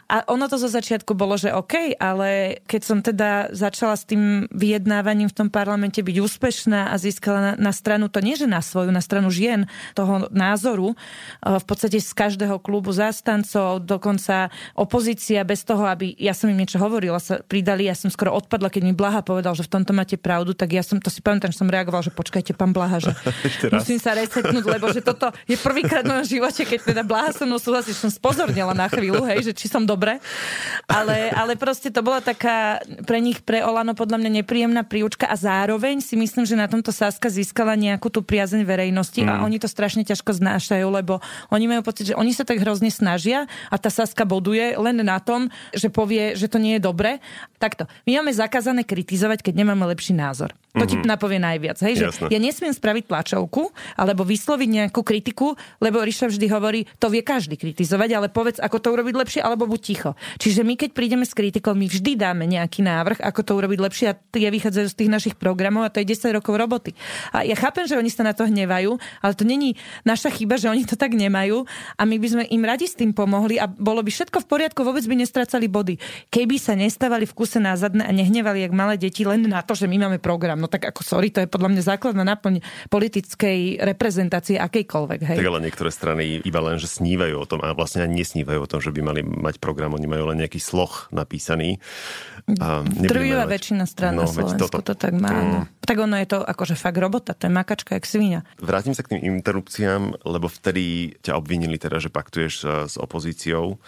A ono to zo začiatku bolo, že OK, ale keď som teda začala s tým vyjednávaním v tom parlamente byť úspešná a získala na, na stranu, to nie že na svoju, na stranu žien toho názoru, eh, v podstate z každého klubu zástancov, dokonca opozícia bez toho, aby ja som im niečo hovorila, sa pridali, ja som skoro odpadla, keď mi Blaha povedal, že v tomto máte pravdu, tak ja som, to si pamätám, že som reagoval, že počkajte, pán Blaha, že musím sa resetnúť, lebo že toto je prvýkrát v mojom živote, keď teda Blaha so mnou súhlasí, že som spozornila na chvíľu, hej, že či som dobre, ale, ale proste to bola taká pre nich, pre Olano podľa mňa nepríjemná príučka a zároveň si myslím, že na tomto Saska získala nejakú tú priazeň verejnosti mm. a oni to strašne ťažko znášajú, lebo oni majú pocit, že oni sa tak hrozne snažia a tá Saska boduje len na tom, že povie, že to nie je dobre. Takto. My máme zakázané kritizovať, keď nemáme lepší názor. To mm-hmm. ti napovie najviac. Hej? Že ja nesmiem spraviť tlačovku alebo vysloviť nejakú kritiku, lebo Ríša vždy hovorí, to vie každý kritizovať, ale povedz, ako to urobiť lepšie, alebo buď ticho. Čiže my, keď prídeme s kritikou, my vždy dáme nejaký návrh, ako to urobiť lepšie a tie vychádzajú z tých našich programov a to je 10 rokov roboty. A ja chápem, že oni sa na to hnevajú, ale to není naša chyba, že oni to tak nemajú a my by sme im radi s tým pomohli a bolo by všetko v poriadku, vôbec by nestracali body. Keby sa nestávali v kuse názadné a nehnevali jak malé deti len na to, že my máme program. No tak ako sorry, to je podľa mňa základná náplň politickej reprezentácie akejkoľvek. Hej. Tak ale niektoré strany iba len, že snívajú o tom a vlastne ani nesnívajú o tom, že by mali mať program, oni majú len nejaký sloh napísaný. Trvivá väčšina strán no, na Slovensku toto. to tak má. Mm. Tak ono je to akože fakt robota, to je makačka jak svinia. Vrátim sa k tým interrupciám, lebo vtedy ťa obvinili teda, že paktuješ eh, s opozíciou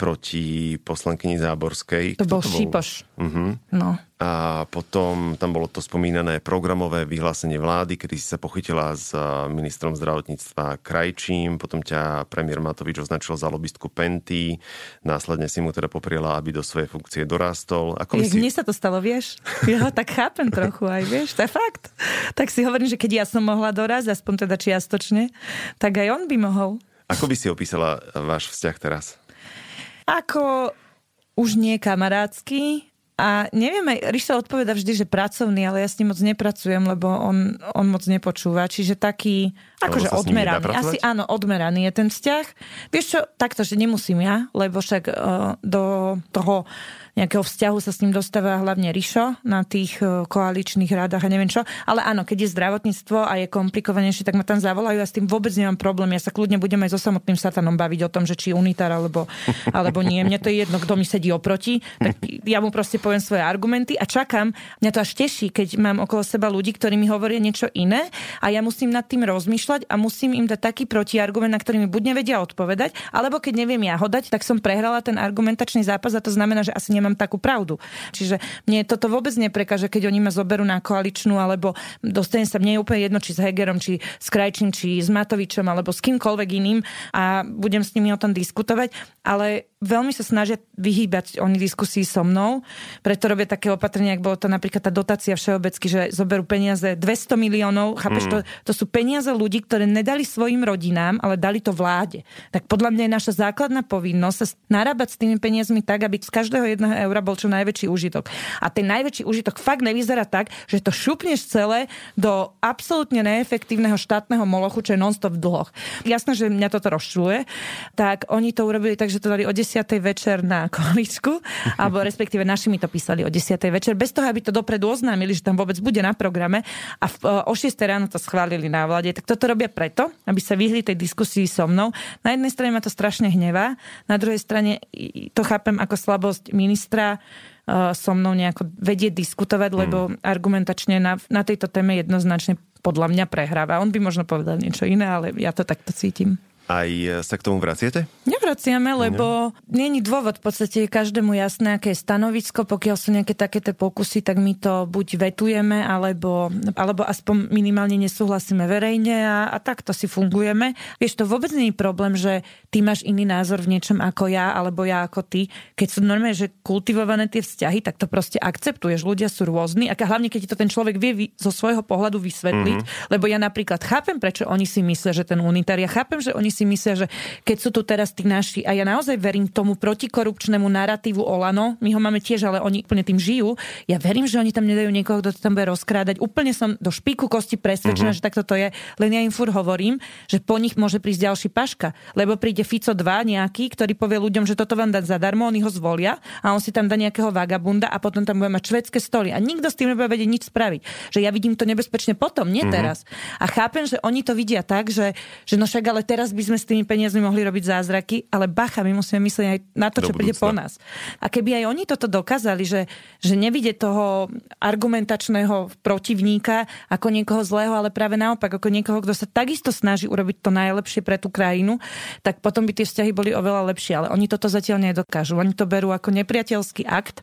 proti poslankyni Záborskej. To bol, to bol Šípoš. Uh-huh. No. A potom tam bolo to spomínané programové vyhlásenie vlády, kedy si sa pochytila s ministrom zdravotníctva Krajčím, potom ťa premiér Matovič označil za lobistku Penty, následne si mu teda popriela, aby do svojej funkcie dorástol. Ako si... Mne sa to stalo, vieš? Ja ho tak chápem trochu aj, vieš, to je fakt. Tak si hovorím, že keď ja som mohla dorazť, aspoň teda čiastočne, tak aj on by mohol. Ako by si opísala váš vzťah teraz? Ako už nie kamarádsky, a neviem, aj Ríša odpoveda vždy, že pracovný, ale ja s ním moc nepracujem, lebo on, on moc nepočúva. Čiže taký, akože odmeraný. Asi áno, odmeraný je ten vzťah. Vieš čo, takto, že nemusím ja, lebo však uh, do toho nejakého vzťahu sa s ním dostáva hlavne Rišo na tých e, koaličných rádach a neviem čo. Ale áno, keď je zdravotníctvo a je komplikovanejšie, tak ma tam zavolajú a s tým vôbec nemám problém. Ja sa kľudne budem aj so samotným satanom baviť o tom, že či unitár alebo, alebo nie. Mne to je jedno, kto mi sedí oproti. Tak ja mu proste poviem svoje argumenty a čakám. Mňa to až teší, keď mám okolo seba ľudí, ktorí mi hovoria niečo iné a ja musím nad tým rozmýšľať a musím im dať taký protiargument, na ktorý mi buď nevedia odpovedať, alebo keď neviem ja ho dať, tak som prehrala ten argumentačný zápas a to znamená, že asi nemám takú pravdu. Čiže mne toto vôbec neprekáže, keď oni ma zoberú na koaličnú, alebo dostanem sa, mne je úplne jedno, či s Hegerom, či s Krajčím, či s Matovičom, alebo s kýmkoľvek iným a budem s nimi o tom diskutovať, ale veľmi sa snažia vyhýbať oni diskusii so mnou, preto robia také opatrenia, ak bolo to napríklad tá dotácia všeobecky, že zoberú peniaze 200 miliónov, chápeš, mm. to, to sú peniaze ľudí, ktoré nedali svojim rodinám, ale dali to vláde. Tak podľa mňa je naša základná povinnosť sa narábať s tými peniazmi tak, aby z každého jedného eura bol čo najväčší užitok. A ten najväčší užitok fakt nevyzerá tak, že to šupneš celé do absolútne neefektívneho štátneho molochu, čo je non-stop v dlhoch. Jasné, že mňa toto rozčuluje. Tak oni to urobili tak, že to dali o 10 večer na količku, alebo respektíve naši mi to písali o 10. večer, bez toho, aby to dopredu oznámili, že tam vôbec bude na programe a v, o 6. ráno to schválili na vláde. Tak toto robia preto, aby sa vyhli tej diskusii so mnou. Na jednej strane ma to strašne hnevá, na druhej strane to chápem ako slabosť ministra, so mnou nejako vedieť diskutovať, lebo mm. argumentačne na, na tejto téme jednoznačne podľa mňa prehráva. On by možno povedal niečo iné, ale ja to takto cítim. Aj sa k tomu vraciate? Nevraciame, lebo není dôvod. V podstate je každému jasné, aké je stanovisko. Pokiaľ sú nejaké takéto pokusy, tak my to buď vetujeme, alebo, alebo aspoň minimálne nesúhlasíme verejne a, a takto si fungujeme. Vieš, to vôbec nie je problém, že ty máš iný názor v niečom ako ja, alebo ja ako ty. Keď sú normálne, že kultivované tie vzťahy, tak to proste akceptuješ. Ľudia sú rôzni a hlavne, keď ti to ten človek vie zo svojho pohľadu vysvetliť. Mm-hmm. Lebo ja napríklad chápem, prečo oni si myslia, že ten unitár, ja chápem, že oni si si myslia, že keď sú tu teraz tí naši, a ja naozaj verím tomu protikorupčnému narratívu Olano, my ho máme tiež, ale oni úplne tým žijú, ja verím, že oni tam nedajú niekoho, kto to tam bude rozkrádať. Úplne som do špiku kosti presvedčená, uh-huh. že takto to je, len ja im fur hovorím, že po nich môže prísť ďalší paška, lebo príde Fico 2 nejaký, ktorý povie ľuďom, že toto vám dať zadarmo, oni ho zvolia a on si tam dá nejakého vagabunda a potom tam bude mať švedské stoly a nikto s tým nebude vedieť nič spraviť. Že ja vidím to nebezpečne potom, nie uh-huh. teraz. A chápem, že oni to vidia tak, že, že no však ale teraz by sme s tými peniazmi mohli robiť zázraky, ale bacha, my musíme myslieť aj na to, čo príde po nás. A keby aj oni toto dokázali, že, že nevidie toho argumentačného protivníka ako niekoho zlého, ale práve naopak, ako niekoho, kto sa takisto snaží urobiť to najlepšie pre tú krajinu, tak potom by tie vzťahy boli oveľa lepšie. Ale oni toto zatiaľ nedokážu. Oni to berú ako nepriateľský akt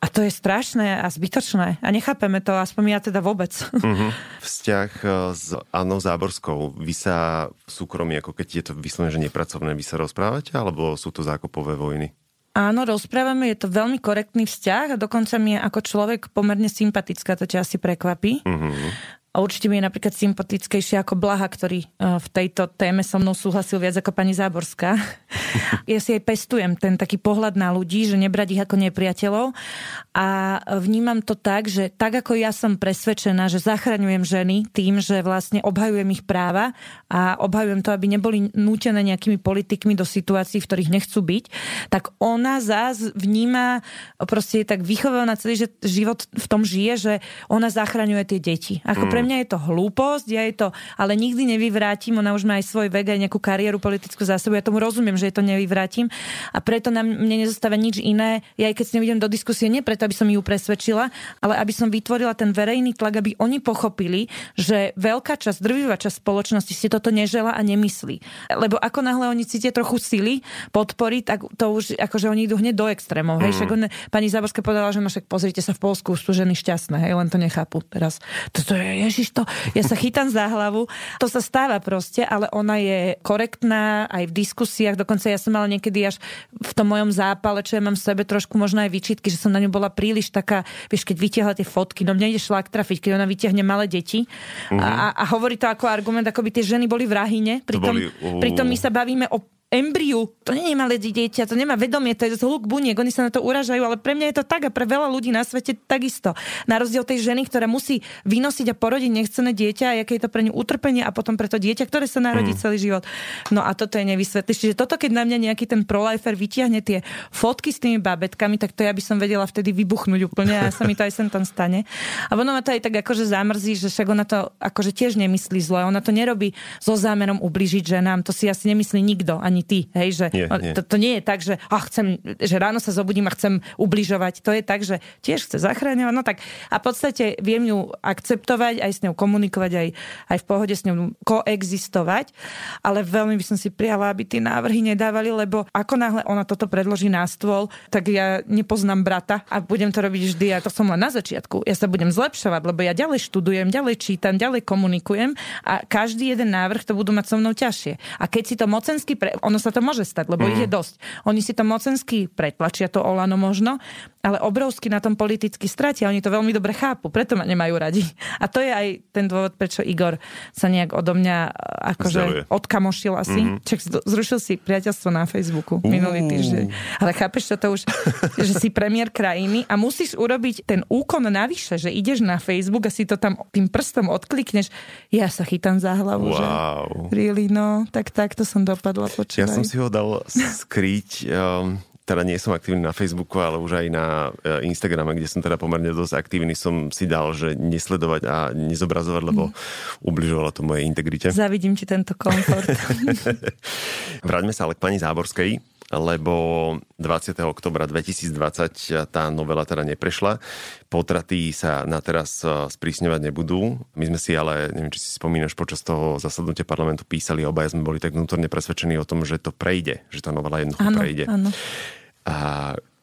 a to je strašné a zbytočné. A nechápeme to, aspoň ja teda vôbec. Mm-hmm. Vzťah eh, s Annou Záborskou. Vy sa v súkromí, ako keď je to vyslovene, že nepracovné, vy sa rozprávate, alebo sú to zákopové vojny? Áno, rozprávame, je to veľmi korektný vzťah a dokonca mi je ako človek pomerne sympatická, to ťa asi prekvapí. Mm-hmm. A určite mi je napríklad sympatickejšie ako Blaha, ktorý e, v tejto téme so mnou súhlasil viac ako pani Záborská. ja si aj pestujem ten taký pohľad na ľudí, že nebrať ich ako nepriateľov. A vnímam to tak, že tak ako ja som presvedčená, že zachraňujem ženy tým, že vlastne obhajujem ich práva a obhajujem to, aby neboli nútené nejakými politikmi do situácií, v ktorých nechcú byť, tak ona zás vníma, proste je tak vychovaná celý život v tom žije, že ona zachraňuje tie deti. Ako mm. pre mňa je to hlúposť, ja je to, ale nikdy nevyvrátim, ona už má aj svoj vek, aj nejakú kariéru politickú za sebou, ja tomu rozumiem, že je to nevyvrátim a preto na mne nezostáva nič iné, ja aj keď s ňou idem do diskusie, nie preto, aby som ju presvedčila, ale aby som vytvorila ten verejný tlak, aby oni pochopili, že veľká časť, drvivá časť spoločnosti si toto nežela a nemyslí. Lebo ako náhle oni cítia trochu sily, podpory, tak to už, akože oni idú hneď do extrémov. Hej, mm. však on, pani Záborská povedala, že no však pozrite sa v Polsku, sú ženy šťastné, hej, len to nechápu teraz. To, to je, ježiš, to, ja sa chytám za hlavu. To sa stáva proste, ale ona je korektná aj v diskusiách. Dokonca ja som mala niekedy až v tom mojom zápale, čo ja mám v sebe trošku možno aj vyčitky, že som na ňu bola príliš taká, vieš, keď vytiahla tie fotky, no mne ide šlak trafiť, keď ona vytiahne malé deti uh-huh. a, a, hovorí to ako argument, ako by tie ženy boli vrahine. Pritom, boli, uh... pritom my sa bavíme o embriu, to nie je malé dieťa, to nemá vedomie, to je zhluk buniek, oni sa na to uražajú, ale pre mňa je to tak a pre veľa ľudí na svete takisto. Na rozdiel tej ženy, ktorá musí vynosiť a porodiť nechcené dieťa a aké je to pre ňu utrpenie a potom pre to dieťa, ktoré sa narodí mm. celý život. No a toto je nevysvetlíš. Čiže toto, keď na mňa nejaký ten prolifer vytiahne tie fotky s tými babetkami, tak to ja by som vedela vtedy vybuchnúť úplne a sa mi to aj sem tam stane. A ono ma to aj tak akože zamrzí, že však ona to akože tiež nemyslí zle. Ona to nerobí so zámerom ubližiť ženám. To si asi nemyslí nikto, ani ty, hej, že nie, nie. To, to nie je tak, že, ach, chcem, že ráno sa zobudím a chcem ubližovať. To je tak, že tiež chce zachráňovať. No tak a v podstate viem ju akceptovať, aj s ňou komunikovať, aj, aj v pohode s ňou koexistovať, ale veľmi by som si prijala, aby tie návrhy nedávali, lebo ako náhle ona toto predloží na stôl, tak ja nepoznám brata a budem to robiť vždy a to som len na začiatku. Ja sa budem zlepšovať, lebo ja ďalej študujem, ďalej čítam, ďalej komunikujem a každý jeden návrh to budú mať so mnou ťažšie. A keď si to mocensky, pre... ono sa to môže stať, lebo mm. ich je dosť. Oni si to mocensky pretlačia, to Olano možno, ale obrovsky na tom politicky stratia. Oni to veľmi dobre chápu, preto ma nemajú radi. A to je aj ten dôvod, prečo Igor sa nejak odo mňa e, akože odkamošil asi. Mm-hmm. Čak zrušil si priateľstvo na Facebooku uh. minulý týždeň. Ale chápeš, čo to už, že si premiér krajiny a musíš urobiť ten úkon navyše, že ideš na Facebook a si to tam tým prstom odklikneš. Ja sa chytám za hlavu, wow. že really, no, tak takto som dopadla počúvaj. Ja som si ho dal skryť um, teda nie som aktívny na Facebooku, ale už aj na e, Instagrame, kde som teda pomerne dosť aktívny, som si dal, že nesledovať a nezobrazovať, lebo mm. ubližovalo to mojej integrite. Zavidím ti tento komfort. Vráťme sa ale k pani Záborskej lebo 20. oktobra 2020 tá novela teda neprešla. Potraty sa na teraz e, sprísňovať nebudú. My sme si ale, neviem, či si spomínaš, počas toho zasadnutia parlamentu písali, obaja sme boli tak vnútorne presvedčení o tom, že to prejde, že tá novela jednoducho ano, prejde. Áno. A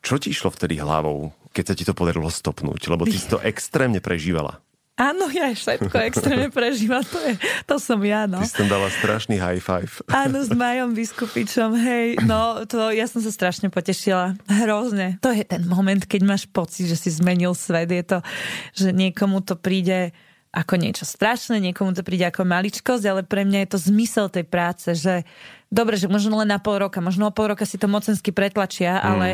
čo ti išlo vtedy hlavou, keď sa ti to podarilo stopnúť? Lebo ty si to extrémne prežívala. Áno, ja všetko extrémne prežívam, to, je, to som ja, no. Ty tam dala strašný high five. Áno, s Majom Biskupičom, hej, no, to ja som sa strašne potešila, hrozne. To je ten moment, keď máš pocit, že si zmenil svet, je to, že niekomu to príde ako niečo strašné, niekomu to príde ako maličkosť, ale pre mňa je to zmysel tej práce, že dobre, že možno len na pol roka, možno o pol roka si to mocensky pretlačia, mm. ale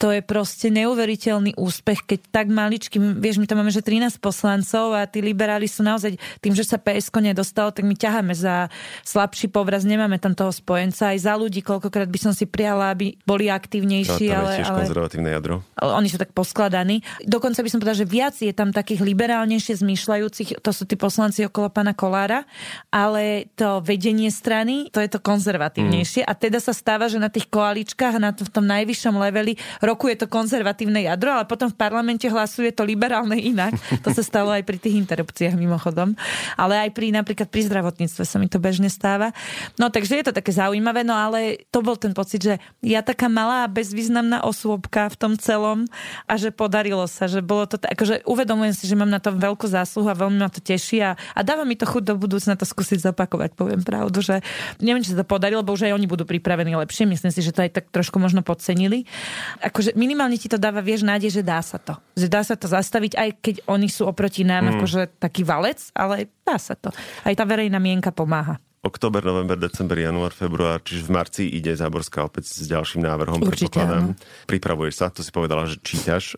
to je proste neuveriteľný úspech, keď tak maličky, vieš, my tam máme, že 13 poslancov a tí liberáli sú naozaj, tým, že sa PSK nedostalo, tak my ťaháme za slabší povraz, nemáme tam toho spojenca, aj za ľudí, koľkokrát by som si prijala, aby boli aktívnejší. No, ale, tiež ale, konzervatívne jadro. Oni sú tak poskladaní. Dokonca by som povedala, že viac je tam takých liberálnejšie zmýšľajúcich, to sú tí poslanci okolo pána Kolára, ale to vedenie strany, to je to konzervatívne konzervatívnejšie mm. a teda sa stáva, že na tých koaličkách na v tom najvyššom leveli rokuje to konzervatívne jadro, ale potom v parlamente hlasuje to liberálne inak. To sa stalo aj pri tých interrupciách mimochodom. Ale aj pri napríklad pri zdravotníctve sa mi to bežne stáva. No takže je to také zaujímavé, no ale to bol ten pocit, že ja taká malá bezvýznamná osôbka v tom celom a že podarilo sa, že bolo to, akože uvedomujem si, že mám na tom veľkú zásluhu a veľmi ma to teší a, a dáva mi to chuť do budúcna to skúsiť zopakovať, poviem pravdu, že neviem, či sa to podarilo, lebo už aj oni budú pripravení lepšie. Myslím si, že to aj tak trošku možno podcenili. Akože minimálne ti to dáva, vieš, nádej, že dá sa to. Že dá sa to zastaviť, aj keď oni sú oproti nám mm. akože taký valec, ale dá sa to. Aj tá verejná mienka pomáha október, november, december, január, február, čiže v marci ide Záborská opäť s ďalším návrhom, Určite, predpokladám. Áno. Pripravuješ sa, to si povedala, že čítaš.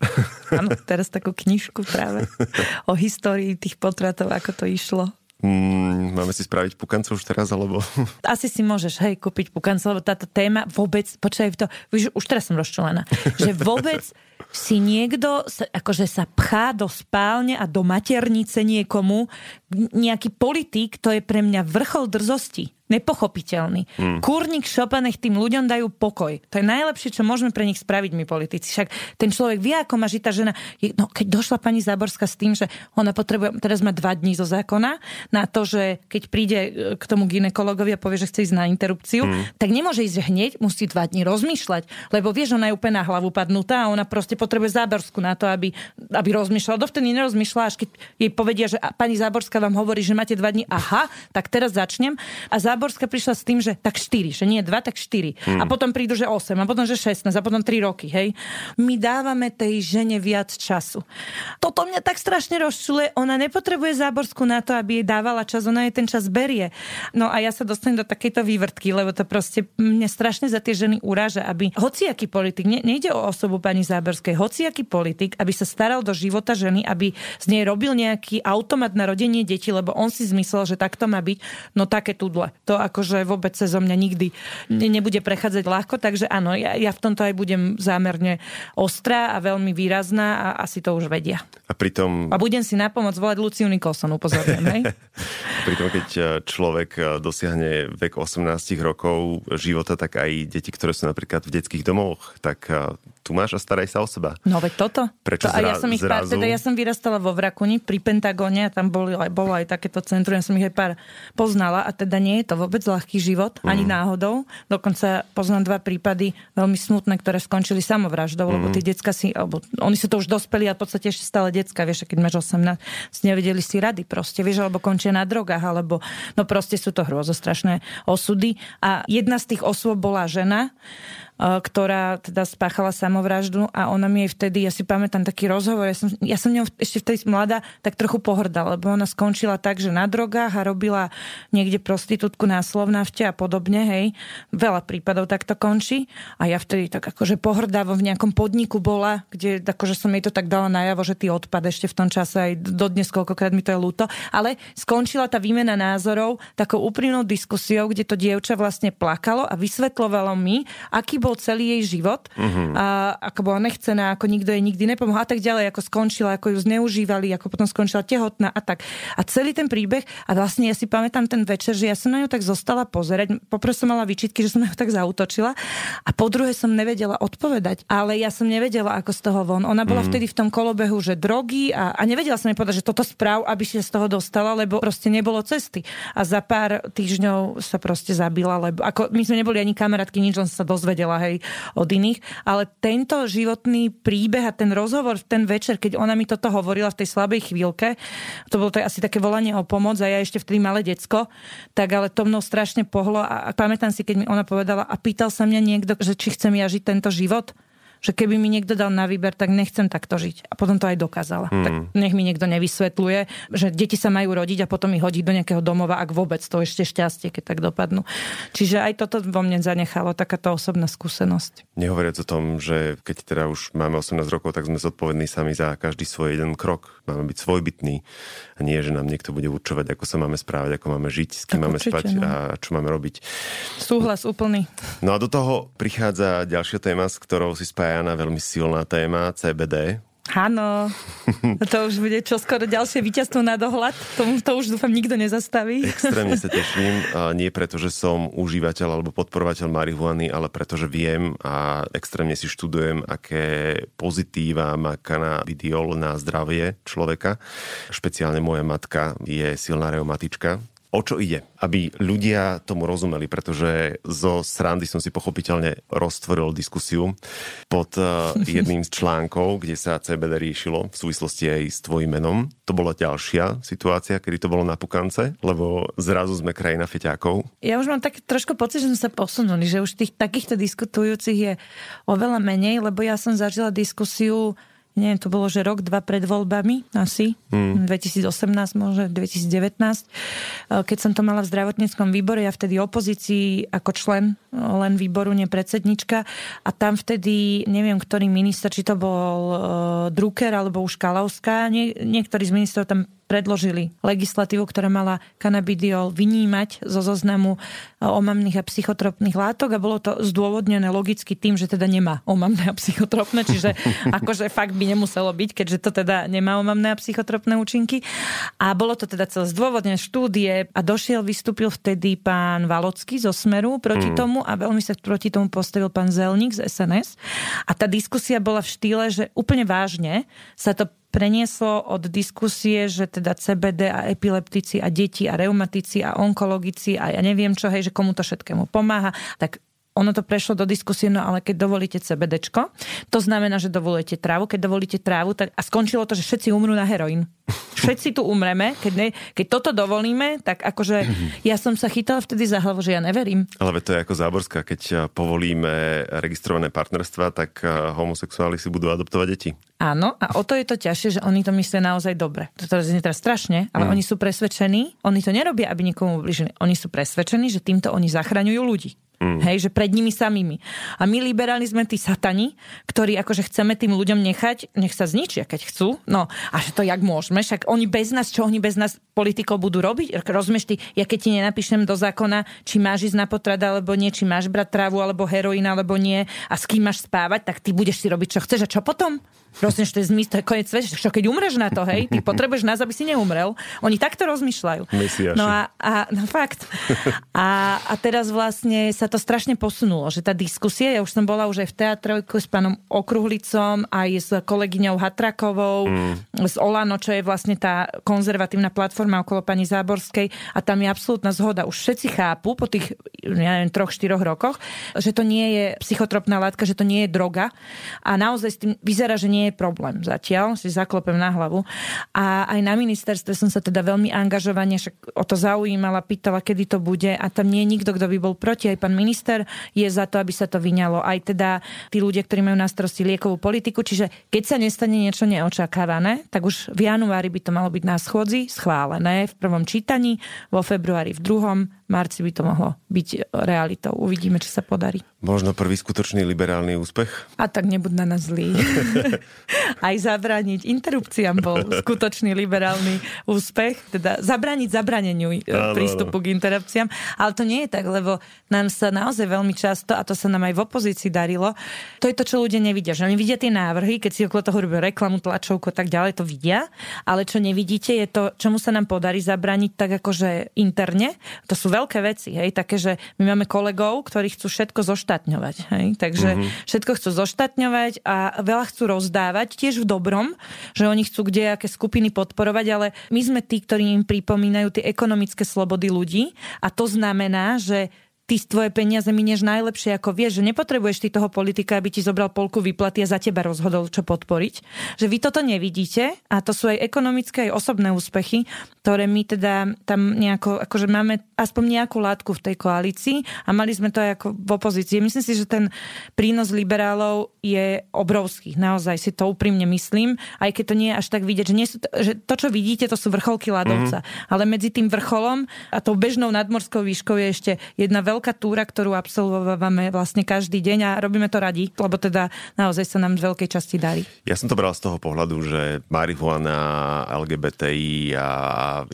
Áno, teraz takú knižku práve o histórii tých potratov, ako to išlo. Mm, máme si spraviť pukancov už teraz, alebo... Asi si môžeš, hej, kúpiť pukancov, lebo táto téma vôbec, počkaj to, už, už teraz som rozčlená, že vôbec si niekto akože sa pchá do spálne a do maternice niekomu, nejaký politik, to je pre mňa vrchol drzosti nepochopiteľný. Hmm. Kúrnik šopa, nech tým ľuďom dajú pokoj. To je najlepšie, čo môžeme pre nich spraviť my politici. Však ten človek vie, ako má žiť tá žena. No, keď došla pani Záborská s tým, že ona potrebuje, teraz má dva dní zo zákona, na to, že keď príde e, k tomu ginekologovi a povie, že chce ísť na interrupciu, hmm. tak nemôže ísť hneď, musí dva dní rozmýšľať, lebo vieš, ona je úplne na hlavu padnutá a ona proste potrebuje Záborskú na to, aby, aby rozmýšľala. Dovtedy nerozmýšľa, až keď jej povedia, že pani Záborská vám hovorí, že máte dva dní, aha, tak teraz začnem. A Záborská prišla s tým, že tak 4, že nie 2, tak 4. Hmm. A potom prídu, že 8, a potom, že 16, a potom 3 roky, hej. My dávame tej žene viac času. Toto mňa tak strašne rozčuluje. Ona nepotrebuje Záborskú na to, aby jej dávala čas, ona jej ten čas berie. No a ja sa dostanem do takejto vývrtky, lebo to proste mne strašne za tie ženy uráža, aby hociaký politik, ne, nejde o osobu pani Záborskej, hociaký politik, aby sa staral do života ženy, aby z nej robil nejaký automat na rodenie detí, lebo on si zmyslel, že takto má byť, no také tudle. To ako akože vôbec zo mňa nikdy nebude prechádzať ľahko, takže áno, ja, ja v tomto aj budem zámerne ostrá a veľmi výrazná a asi to už vedia. A pritom... A budem si na pomoc volať Luciu Nicholson, upozorňujem, hej? pritom, keď e, človek e, dosiahne vek 18 rokov života, tak aj deti, ktoré sú napríklad v detských domoch, tak e, tu máš a staraj sa o seba. No veď toto. Prečo to, a ja som ich zrazu... pár, teda ja som vyrastala vo Vrakuni pri Pentagóne a tam boli, bolo aj takéto centrum, ja som ich aj pár poznala a teda nie je to vôbec ľahký život, mm. ani náhodou. Dokonca poznám dva prípady veľmi smutné, ktoré skončili samovraždou, mm. lebo tie decka si, alebo oni sú to už dospeli a v podstate ešte stále decka, vieš, keď máš 18, si nevedeli si rady proste, vieš, alebo končia na drogách, alebo no proste sú to hrôzostrašné osudy. A jedna z tých osôb bola žena, ktorá teda spáchala samovraždu a ona mi aj vtedy, ja si pamätám taký rozhovor, ja som, ja som ňou ešte vtedy mladá tak trochu pohrdala, lebo ona skončila tak, že na drogách a robila niekde prostitútku na Slovnavte a podobne, hej. Veľa prípadov takto končí a ja vtedy tak akože pohrdavo v nejakom podniku bola, kde akože som jej to tak dala najavo, že ty odpad ešte v tom čase aj dodnes koľkokrát mi to je ľúto, ale skončila tá výmena názorov takou úprimnou diskusiou, kde to dievča vlastne plakalo a vysvetlovalo mi, aký bol celý jej život, uh-huh. a ako bola nechcená, ako nikto jej nikdy nepomohol a tak ďalej, ako skončila, ako ju zneužívali, ako potom skončila tehotná a tak. A celý ten príbeh, a vlastne ja si pamätám ten večer, že ja som na ňu tak zostala pozerať, poprvé som mala výčitky, že som na ňu tak zautočila a po druhé som nevedela odpovedať, ale ja som nevedela, ako z toho von. Ona bola uh-huh. vtedy v tom kolobehu, že drogy a, a nevedela som jej povedať, že toto správ, aby si z toho dostala, lebo proste nebolo cesty. A za pár týždňov sa proste zabila, lebo ako my sme neboli ani kamarátky, nič len sa dozvedela počula hej od iných, ale tento životný príbeh a ten rozhovor v ten večer, keď ona mi toto hovorila v tej slabej chvíľke, to bolo to asi také volanie o pomoc a ja ešte vtedy malé decko, tak ale to mnou strašne pohlo a, a pamätám si, keď mi ona povedala a pýtal sa mňa niekto, že či chcem ja žiť tento život že keby mi niekto dal na výber, tak nechcem takto žiť. A potom to aj dokázala. Hmm. Tak nech mi niekto nevysvetľuje, že deti sa majú rodiť a potom ich hodí do nejakého domova, ak vôbec to ešte šťastie, keď tak dopadnú. Čiže aj toto vo mne zanechalo takáto osobná skúsenosť. Nehovoriac o tom, že keď teda už máme 18 rokov, tak sme zodpovední sami za každý svoj jeden krok. Máme byť svojbytní a nie, že nám niekto bude určovať, ako sa máme správať, ako máme žiť, s kým tak máme určite, spať no. a čo máme robiť. Súhlas úplný. No a do toho prichádza ďalšia téma, s ktorou si spája spájana veľmi silná téma CBD. Áno, to už bude čoskoro ďalšie víťazstvo na dohľad. To, to už dúfam nikto nezastaví. Extrémne sa teším. Nie preto, že som užívateľ alebo podporovateľ marihuany, ale preto, že viem a extrémne si študujem, aké pozitíva má kanabidiol na zdravie človeka. Špeciálne moja matka je silná reumatička, o čo ide, aby ľudia tomu rozumeli, pretože zo srandy som si pochopiteľne roztvoril diskusiu pod uh, jedným z článkov, kde sa CBD riešilo v súvislosti aj s tvojim menom. To bola ďalšia situácia, kedy to bolo na pukance, lebo zrazu sme krajina feťákov. Ja už mám tak trošku pocit, že sme sa posunuli, že už tých takýchto diskutujúcich je oveľa menej, lebo ja som zažila diskusiu neviem, to bolo, že rok, dva pred voľbami asi, hmm. 2018, možno 2019, keď som to mala v zdravotníckom výbore, ja vtedy opozícii ako člen len výboru, nie predsednička. A tam vtedy, neviem, ktorý minister, či to bol uh, Drucker alebo už Kalavská, nie, niektorý z ministrov tam predložili legislatívu, ktorá mala kanabidiol vynímať zo zoznamu e, omamných a psychotropných látok a bolo to zdôvodnené logicky tým, že teda nemá omamné a psychotropné, čiže akože fakt by nemuselo byť, keďže to teda nemá omamné a psychotropné účinky. A bolo to teda celé zdôvodnené štúdie a došiel, vystúpil vtedy pán Valocký zo Smeru proti mm. tomu a veľmi sa proti tomu postavil pán Zelník z SNS. A tá diskusia bola v štýle, že úplne vážne sa to prenieslo od diskusie, že teda CBD a epileptici a deti a reumatici a onkologici a ja neviem čo, hej, že komu to všetkému pomáha, tak ono to prešlo do diskusie, no ale keď dovolíte CBDčko, to znamená, že dovolíte trávu. Keď dovolíte trávu, tak, a skončilo to, že všetci umrú na heroín. Všetci tu umreme. Keď, ne, keď toto dovolíme, tak akože ja som sa chytala vtedy za hlavu, že ja neverím. Ale to je ako záborská. Keď eh, povolíme registrované partnerstva, tak eh, homosexuáli si budú adoptovať deti. Áno, a o to je to ťažšie, že oni to myslia naozaj dobre. To znie teraz strašne, ale mm. oni sú presvedčení, oni to nerobia, aby nikomu ubližili. Oni sú presvedčení, že týmto oni zachraňujú ľudí. Mm. Hej, že pred nimi samými. A my liberáli sme tí satani, ktorí akože chceme tým ľuďom nechať, nech sa zničia, keď chcú. No a že to jak môžeme, však oni bez nás, čo oni bez nás politikov budú robiť? Rozumieš ty, ja keď ti nenapíšem do zákona, či máš ísť na potrad alebo nie, či máš brať trávu alebo heroín alebo nie a s kým máš spávať, tak ty budeš si robiť, čo chceš a čo potom? Rozumieš, to je zmysel, to je koniec sveta. Čo keď umreš na to, hej, ty potrebuješ nás, aby si neumrel. Oni takto rozmýšľajú. Mesiaši. No a, a no fakt. A, a teraz vlastne sa to strašne posunulo, že tá diskusia, ja už som bola už aj v teatrojku s pánom Okruhlicom, aj s kolegyňou Hatrakovou, mm. z Olano, čo je vlastne tá konzervatívna platforma okolo pani Záborskej a tam je absolútna zhoda. Už všetci chápu po tých, ja neviem, troch, štyroch rokoch, že to nie je psychotropná látka, že to nie je droga a naozaj s tým vyzerá, že nie nie je problém zatiaľ, si zaklopem na hlavu. A aj na ministerstve som sa teda veľmi angažovane o to zaujímala, pýtala, kedy to bude a tam nie je nikto, kto by bol proti. Aj pán minister je za to, aby sa to vyňalo. Aj teda tí ľudia, ktorí majú na starosti liekovú politiku. Čiže keď sa nestane niečo neočakávané, tak už v januári by to malo byť na schôdzi schválené v prvom čítaní, vo februári v druhom, marci by to mohlo byť realitou. Uvidíme, či sa podarí. Možno prvý skutočný liberálny úspech? A tak nebud na nás zlý. Aj zabrániť interrupciám bol skutočný liberálny úspech. Teda zabrániť zabraneniu prístupu k interrupciám. Ale to nie je tak, lebo nám sa naozaj veľmi často, a to sa nám aj v opozícii darilo, to je to, čo ľudia nevidia. Že oni vidia tie návrhy, keď si okolo toho robia reklamu, tlačovku a tak ďalej, to vidia. Ale čo nevidíte, je to, čomu sa nám podarí zabrániť tak akože interne. To sú veľké veci, hej, také, že my máme kolegov, ktorí chcú všetko zoštatňovať, hej, takže mm-hmm. všetko chcú zoštatňovať a veľa chcú rozdávať, tiež v dobrom, že oni chcú kde aké skupiny podporovať, ale my sme tí, ktorí im pripomínajú tie ekonomické slobody ľudí a to znamená, že ty tvoje peniaze minieš najlepšie, ako vieš, že nepotrebuješ ty toho politika, aby ti zobral polku výplaty a za teba rozhodol, čo podporiť. Že vy toto nevidíte a to sú aj ekonomické, aj osobné úspechy, ktoré my teda tam nejako, akože máme aspoň nejakú látku v tej koalícii a mali sme to aj ako v opozícii. Myslím si, že ten prínos liberálov je obrovský. Naozaj si to úprimne myslím, aj keď to nie je až tak vidieť, že, nie sú, že to, čo vidíte, to sú vrcholky ľadovca. Mm-hmm. Ale medzi tým vrcholom a tou bežnou nadmorskou výškou je ešte jedna veľká veľká túra, ktorú absolvovávame vlastne každý deň a robíme to radi, lebo teda naozaj sa nám z veľkej časti darí. Ja som to bral z toho pohľadu, že marihuana, LGBTI a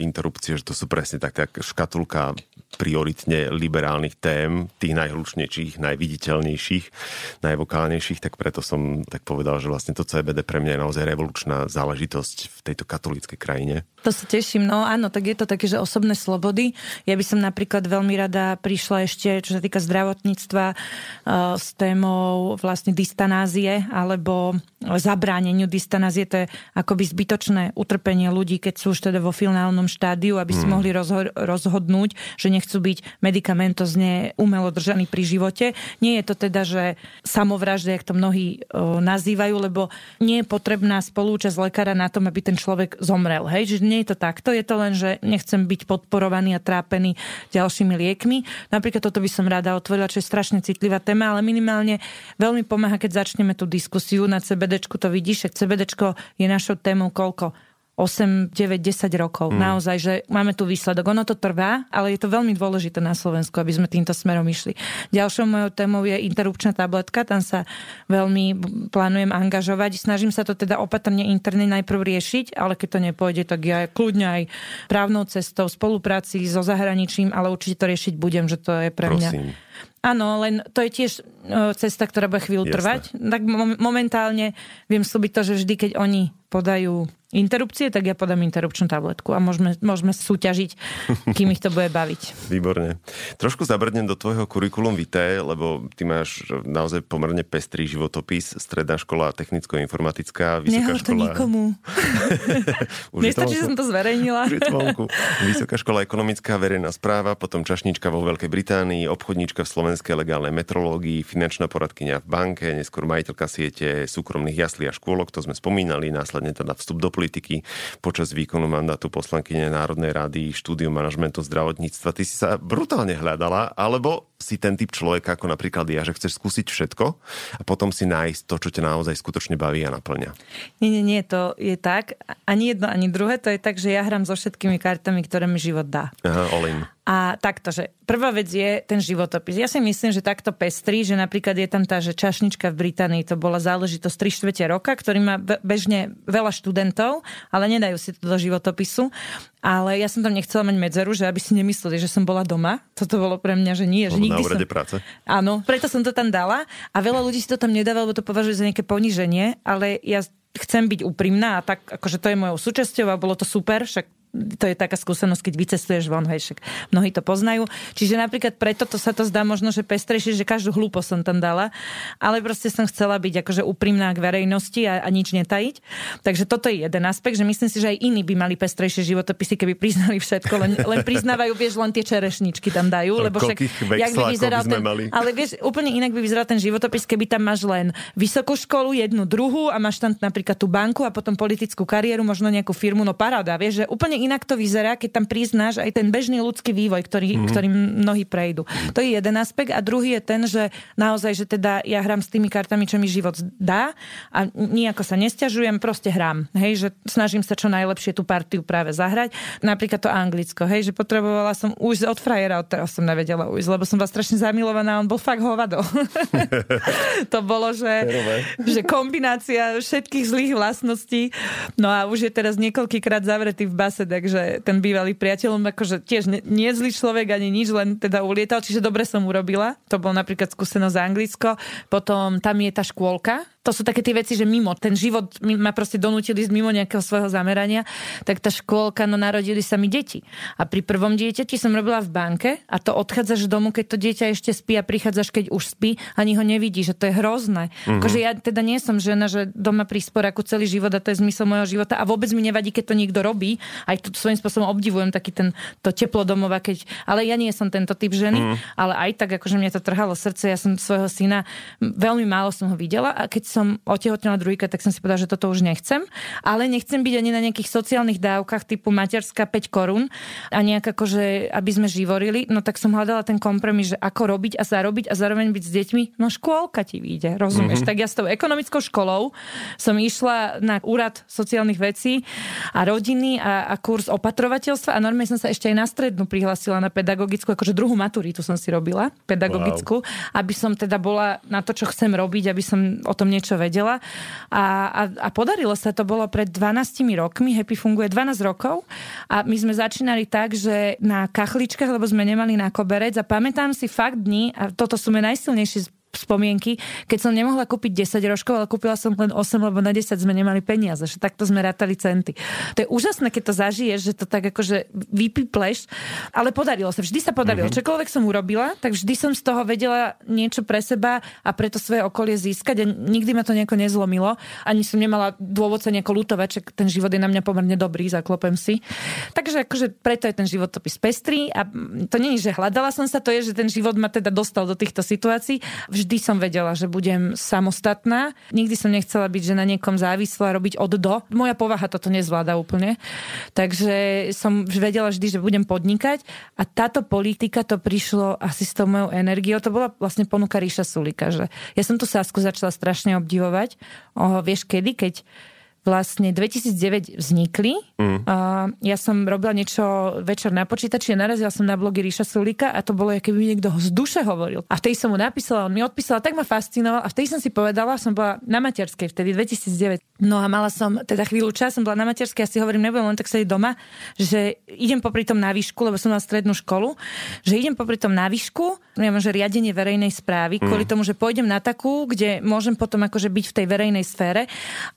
interrupcie, že to sú presne taká škatulka prioritne liberálnych tém, tých najhlučnejších, najviditeľnejších, najvokálnejších, tak preto som tak povedal, že vlastne to CBD pre mňa je naozaj revolučná záležitosť v tejto katolíckej krajine. To sa teším, no áno, tak je to také, že osobné slobody. Ja by som napríklad veľmi rada prišla ešte, čo sa týka zdravotníctva, uh, s témou vlastne dystanázie alebo zabráneniu dystanázie, to je akoby zbytočné utrpenie ľudí, keď sú už teda vo finálnom štádiu, aby si hmm. mohli rozho- rozhodnúť, že nechcú byť medicamentozne umelo držaní pri živote. Nie je to teda, že samovraždy, jak to mnohí o, nazývajú, lebo nie je potrebná spolúčasť lekára na tom, aby ten človek zomrel. Hej? Že nie je to takto, je to len, že nechcem byť podporovaný a trápený ďalšími liekmi. Napríklad toto by som rada otvorila, čo je strašne citlivá téma, ale minimálne veľmi pomáha, keď začneme tú diskusiu na CBD to vidíš, že CBDčko je našou témou koľko? 8, 9, 10 rokov. Mm. Naozaj, že máme tu výsledok. Ono to trvá, ale je to veľmi dôležité na Slovensku, aby sme týmto smerom išli. Ďalšou mojou témou je interrupčná tabletka. Tam sa veľmi plánujem angažovať. Snažím sa to teda opatrne interne najprv riešiť, ale keď to nepôjde, tak ja kľudne aj právnou cestou, spolupráci so zahraničím, ale určite to riešiť budem, že to je pre mňa Prosím. Áno, len to je tiež cesta, ktorá bude chvíľu Jasne. trvať. Tak momentálne viem slúbiť to, že vždy, keď oni podajú interrupcie, tak ja podám interrupčnú tabletku a môžeme, môžeme súťažiť, kým ich to bude baviť. Výborne. Trošku zabrdnem do tvojho kurikulum vitae, lebo ty máš naozaj pomerne pestrý životopis, stredná škola technicko-informatická, vysoká Nehovor to škola... nikomu. Nestačí, že som to zverejnila. vysoká škola ekonomická, verejná správa, potom čašnička vo Veľkej Británii, obchodníčka v slovenskej legálnej metrológii, finančná poradkynia v banke, neskôr majiteľka siete súkromných jaslí a škôlok, to sme spomínali, následne teda vstup do politiky počas výkonu mandátu poslankyne Národnej rady, štúdium manažmentu zdravotníctva. Ty si sa brutálne hľadala, alebo si ten typ človeka, ako napríklad ja, že chceš skúsiť všetko a potom si nájsť to, čo ťa naozaj skutočne baví a naplňa. Nie, nie, nie, to je tak. Ani jedno, ani druhé. To je tak, že ja hrám so všetkými kartami, ktoré mi život dá. Aha, all. A takto, že prvá vec je ten životopis. Ja si myslím, že takto pestrí, že napríklad je tam tá, že čašnička v Británii, to bola záležitosť 3 štvrte roka, ktorý má bežne veľa študentov, ale nedajú si to do životopisu. Ale ja som tam nechcela mať medzeru, že aby si nemysleli, že som bola doma. Toto bolo pre mňa, že nie. Že nikdy na úrade som... práce. Áno, preto som to tam dala. A veľa ľudí si to tam nedáva, lebo to považuje za nejaké poníženie, ale ja chcem byť úprimná a tak, akože to je mojou súčasťou a bolo to super, však to je taká skúsenosť, keď vycestuješ von, hej, však mnohí to poznajú. Čiže napríklad preto to sa to zdá možno, že pestrejšie, že každú hlúpo som tam dala, ale proste som chcela byť akože úprimná k verejnosti a, a nič netajiť. Takže toto je jeden aspekt, že myslím si, že aj iní by mali pestrejšie životopisy, keby priznali všetko, len, len priznávajú, vieš, len tie čerešničky tam dajú, lebo však jak by vyzeral by ten, mali? ale vieš, úplne inak by vyzeral ten životopis, keby tam máš len vysokú školu, jednu druhú a máš tam napríklad tú banku a potom politickú kariéru, možno nejakú firmu, no paráda, vieš, že úplne inak to vyzerá, keď tam priznáš aj ten bežný ľudský vývoj, ktorý, mm-hmm. ktorým mnohí prejdú. To je jeden aspekt a druhý je ten, že naozaj, že teda ja hrám s tými kartami, čo mi život dá a nejako sa nestiažujem, proste hrám. Hej, že snažím sa čo najlepšie tú partiu práve zahrať. Napríklad to Anglicko, hej, že potrebovala som ujsť od frajera, od teraz som nevedela ujsť, lebo som vás strašne zamilovaná, on bol fakt hovado. to bolo, že, že kombinácia všetkých zlých vlastností. No a už je teraz niekoľkýkrát zavretý v base, takže ten bývalý priateľ, akože tiež nie zlý človek ani nič, len teda ulietal, čiže dobre som urobila. To bol napríklad skúsenosť za Anglicko. Potom tam je tá škôlka, to sú také tie veci, že mimo, ten život ma proste donútili ísť mimo nejakého svojho zamerania, tak tá škôlka, no narodili sa mi deti. A pri prvom dieťati som robila v banke a to odchádzaš domu, keď to dieťa ešte spí a prichádzaš, keď už spí, ani ho nevidí, že to je hrozné. Mm-hmm. Akože ja teda nie som žena, že doma pri sporaku celý život a to je zmysel môjho života a vôbec mi nevadí, keď to niekto robí. Aj tu svojím spôsobom obdivujem taký ten, to teplo domova, keď, ale ja nie som tento typ ženy, mm. ale aj tak, akože mňa to trhalo srdce, ja som svojho syna, veľmi málo som ho videla a keď som otehotnila druhýka, tak som si povedala, že toto už nechcem. Ale nechcem byť ani na nejakých sociálnych dávkach typu materská 5 korún a nejak akože, aby sme živorili. No tak som hľadala ten kompromis, že ako robiť a zarobiť a zároveň byť s deťmi. No škôlka ti vyjde, rozumieš? Mm-hmm. Tak ja s tou ekonomickou školou som išla na úrad sociálnych vecí a rodiny a, a kurz opatrovateľstva a normálne som sa ešte aj na strednú prihlásila na pedagogickú, akože druhú maturitu som si robila, pedagogickú, wow. aby som teda bola na to, čo chcem robiť, aby som o tom niečo vedela. A, a, a podarilo sa, to bolo pred 12 rokmi, Happy funguje 12 rokov a my sme začínali tak, že na kachličkách, lebo sme nemali na koberec a pamätám si fakt dni, a toto sú mi najsilnejšie spomienky, keď som nemohla kúpiť 10 rožkov, ale kúpila som len 8, lebo na 10 sme nemali peniaze, že takto sme rátali centy. To je úžasné, keď to zažiješ, že to tak akože vypipleš, ale podarilo sa, vždy sa podarilo. Mm-hmm. Čokoľvek som urobila, tak vždy som z toho vedela niečo pre seba a preto svoje okolie získať a nikdy ma to nejako nezlomilo. Ani som nemala dôvod sa nejako lutovať, že ten život je na mňa pomerne dobrý, zaklopem si. Takže akože preto je ten životopis pestrý a to nie je, že hľadala som sa, to je, že ten život ma teda dostal do týchto situácií. Vždy som vedela, že budem samostatná. Nikdy som nechcela byť, že na niekom závislá, robiť od do. Moja povaha toto nezvláda úplne. Takže som vedela vždy, že budem podnikať a táto politika to prišlo asi s tou mojou energiou. To bola vlastne ponuka Ríša Sulika, že ja som tú Sasku začala strašne obdivovať. O, vieš kedy? Keď vlastne 2009 vznikli. Mm. A ja som robila niečo večer na počítači a narazila som na blogy Ríša Sulika a to bolo, keby mi niekto z duše hovoril. A vtedy som mu napísala, on mi odpísala, tak ma fascinoval a vtedy som si povedala, som bola na materskej vtedy 2009. No a mala som teda chvíľu čas, som bola na materskej a si hovorím, nebudem len tak sedieť doma, že idem popri tom na výšku, lebo som mala strednú školu, že idem popri tom na výšku, ja mám, že riadenie verejnej správy, mm. kvôli tomu, že pôjdem na takú, kde môžem potom akože byť v tej verejnej sfére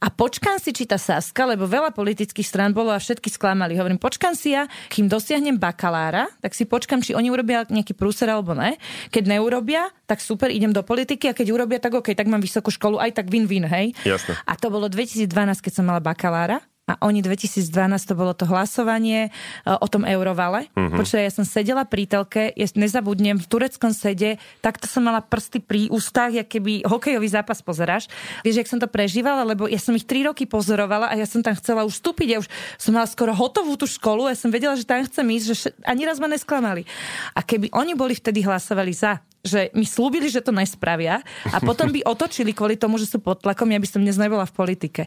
a počkám si, či tá Saska, lebo veľa politických strán bolo a všetky sklamali. Hovorím, počkám si ja, kým dosiahnem bakalára, tak si počkám, či oni urobia nejaký prúser alebo ne. Keď neurobia, tak super, idem do politiky a keď urobia, tak OK, tak mám vysokú školu, aj tak win-win, hej. Jasne. A to bolo 2012, keď som mala bakalára a oni 2012 to bolo to hlasovanie e, o tom eurovale. Uh-huh. Počuaj, ja som sedela pri telke, ja nezabudnem, v tureckom sede, takto som mala prsty pri ústach, jak keby hokejový zápas pozeráš. Vieš, jak som to prežívala, lebo ja som ich tri roky pozorovala a ja som tam chcela už vstúpiť, ja už som mala skoro hotovú tú školu, ja som vedela, že tam chcem ísť, že ani raz ma nesklamali. A keby oni boli vtedy hlasovali za, že mi slúbili, že to nespravia a potom by otočili kvôli tomu, že sú pod tlakom, ja by som dnes nebola v politike.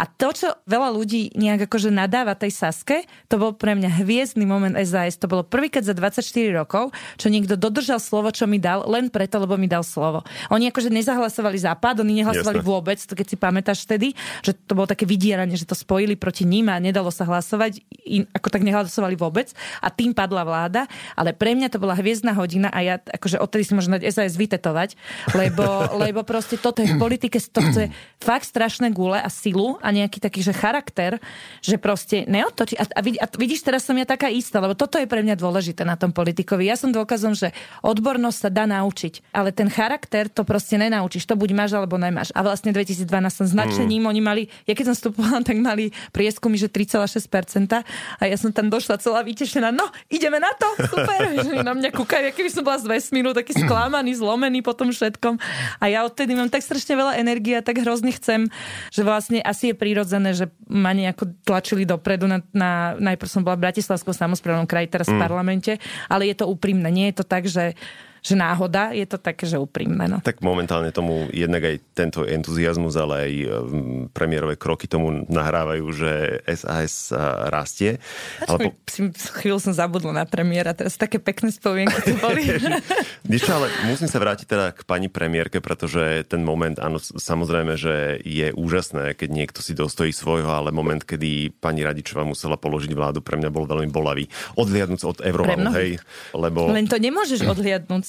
A to, čo veľa ľudí nejak akože nadáva tej Saske, to bol pre mňa hviezdny moment SAS. To bolo prvýkrát za 24 rokov, čo niekto dodržal slovo, čo mi dal, len preto, lebo mi dal slovo. Oni akože nezahlasovali západ, oni nehlasovali Jasne. vôbec, to keď si pamätáš vtedy, že to bolo také vydieranie, že to spojili proti ním a nedalo sa hlasovať, in, ako tak nehlasovali vôbec a tým padla vláda, ale pre mňa to bola hviezdna hodina a ja akože odtedy si možno SAS vytetovať, lebo, lebo proste toto je v politike, to chce fakt strašné gule a silu a nejaký taký, že charakter, že proste neotočí. A, a, a vidíš, teraz som ja taká istá, lebo toto je pre mňa dôležité na tom politikovi. Ja som dôkazom, že odbornosť sa dá naučiť, ale ten charakter to proste nenaučíš. To buď máš alebo nemáš. A vlastne 2012 som značením, mm. oni mali, ja keď som vstupovala, tak mali prieskumy, že 3,6% a ja som tam došla celá vytešená. No, ideme na to, super. že na mňa kúkajú, keby som bola z vesmíru, taký sklamaný, zlomený po tom všetkom. A ja odtedy mám tak strašne veľa energie a tak hrozne chcem, že vlastne asi je prirodzené, že ma nejako tlačili dopredu. Na, na, najprv som bola v Bratislavskom samozprávnom kraji, teraz v mm. parlamente, ale je to úprimné. Nie je to tak, že že náhoda, je to také, že úprimné. No. Tak momentálne tomu jednak aj tento entuziasmus, ale aj um, premiérové kroky tomu nahrávajú, že SAS rastie. Ale po... Chvíľu som zabudla na premiéra, teraz také pekné spomienky tu boli. Niečo, ale musím sa vrátiť teda k pani premiérke, pretože ten moment, áno, samozrejme, že je úžasné, keď niekto si dostojí svojho, ale moment, kedy pani Radičová musela položiť vládu, pre mňa bol veľmi bolavý. Odliadnúť od Eurovalu, hej, lebo... Len to nemôžeš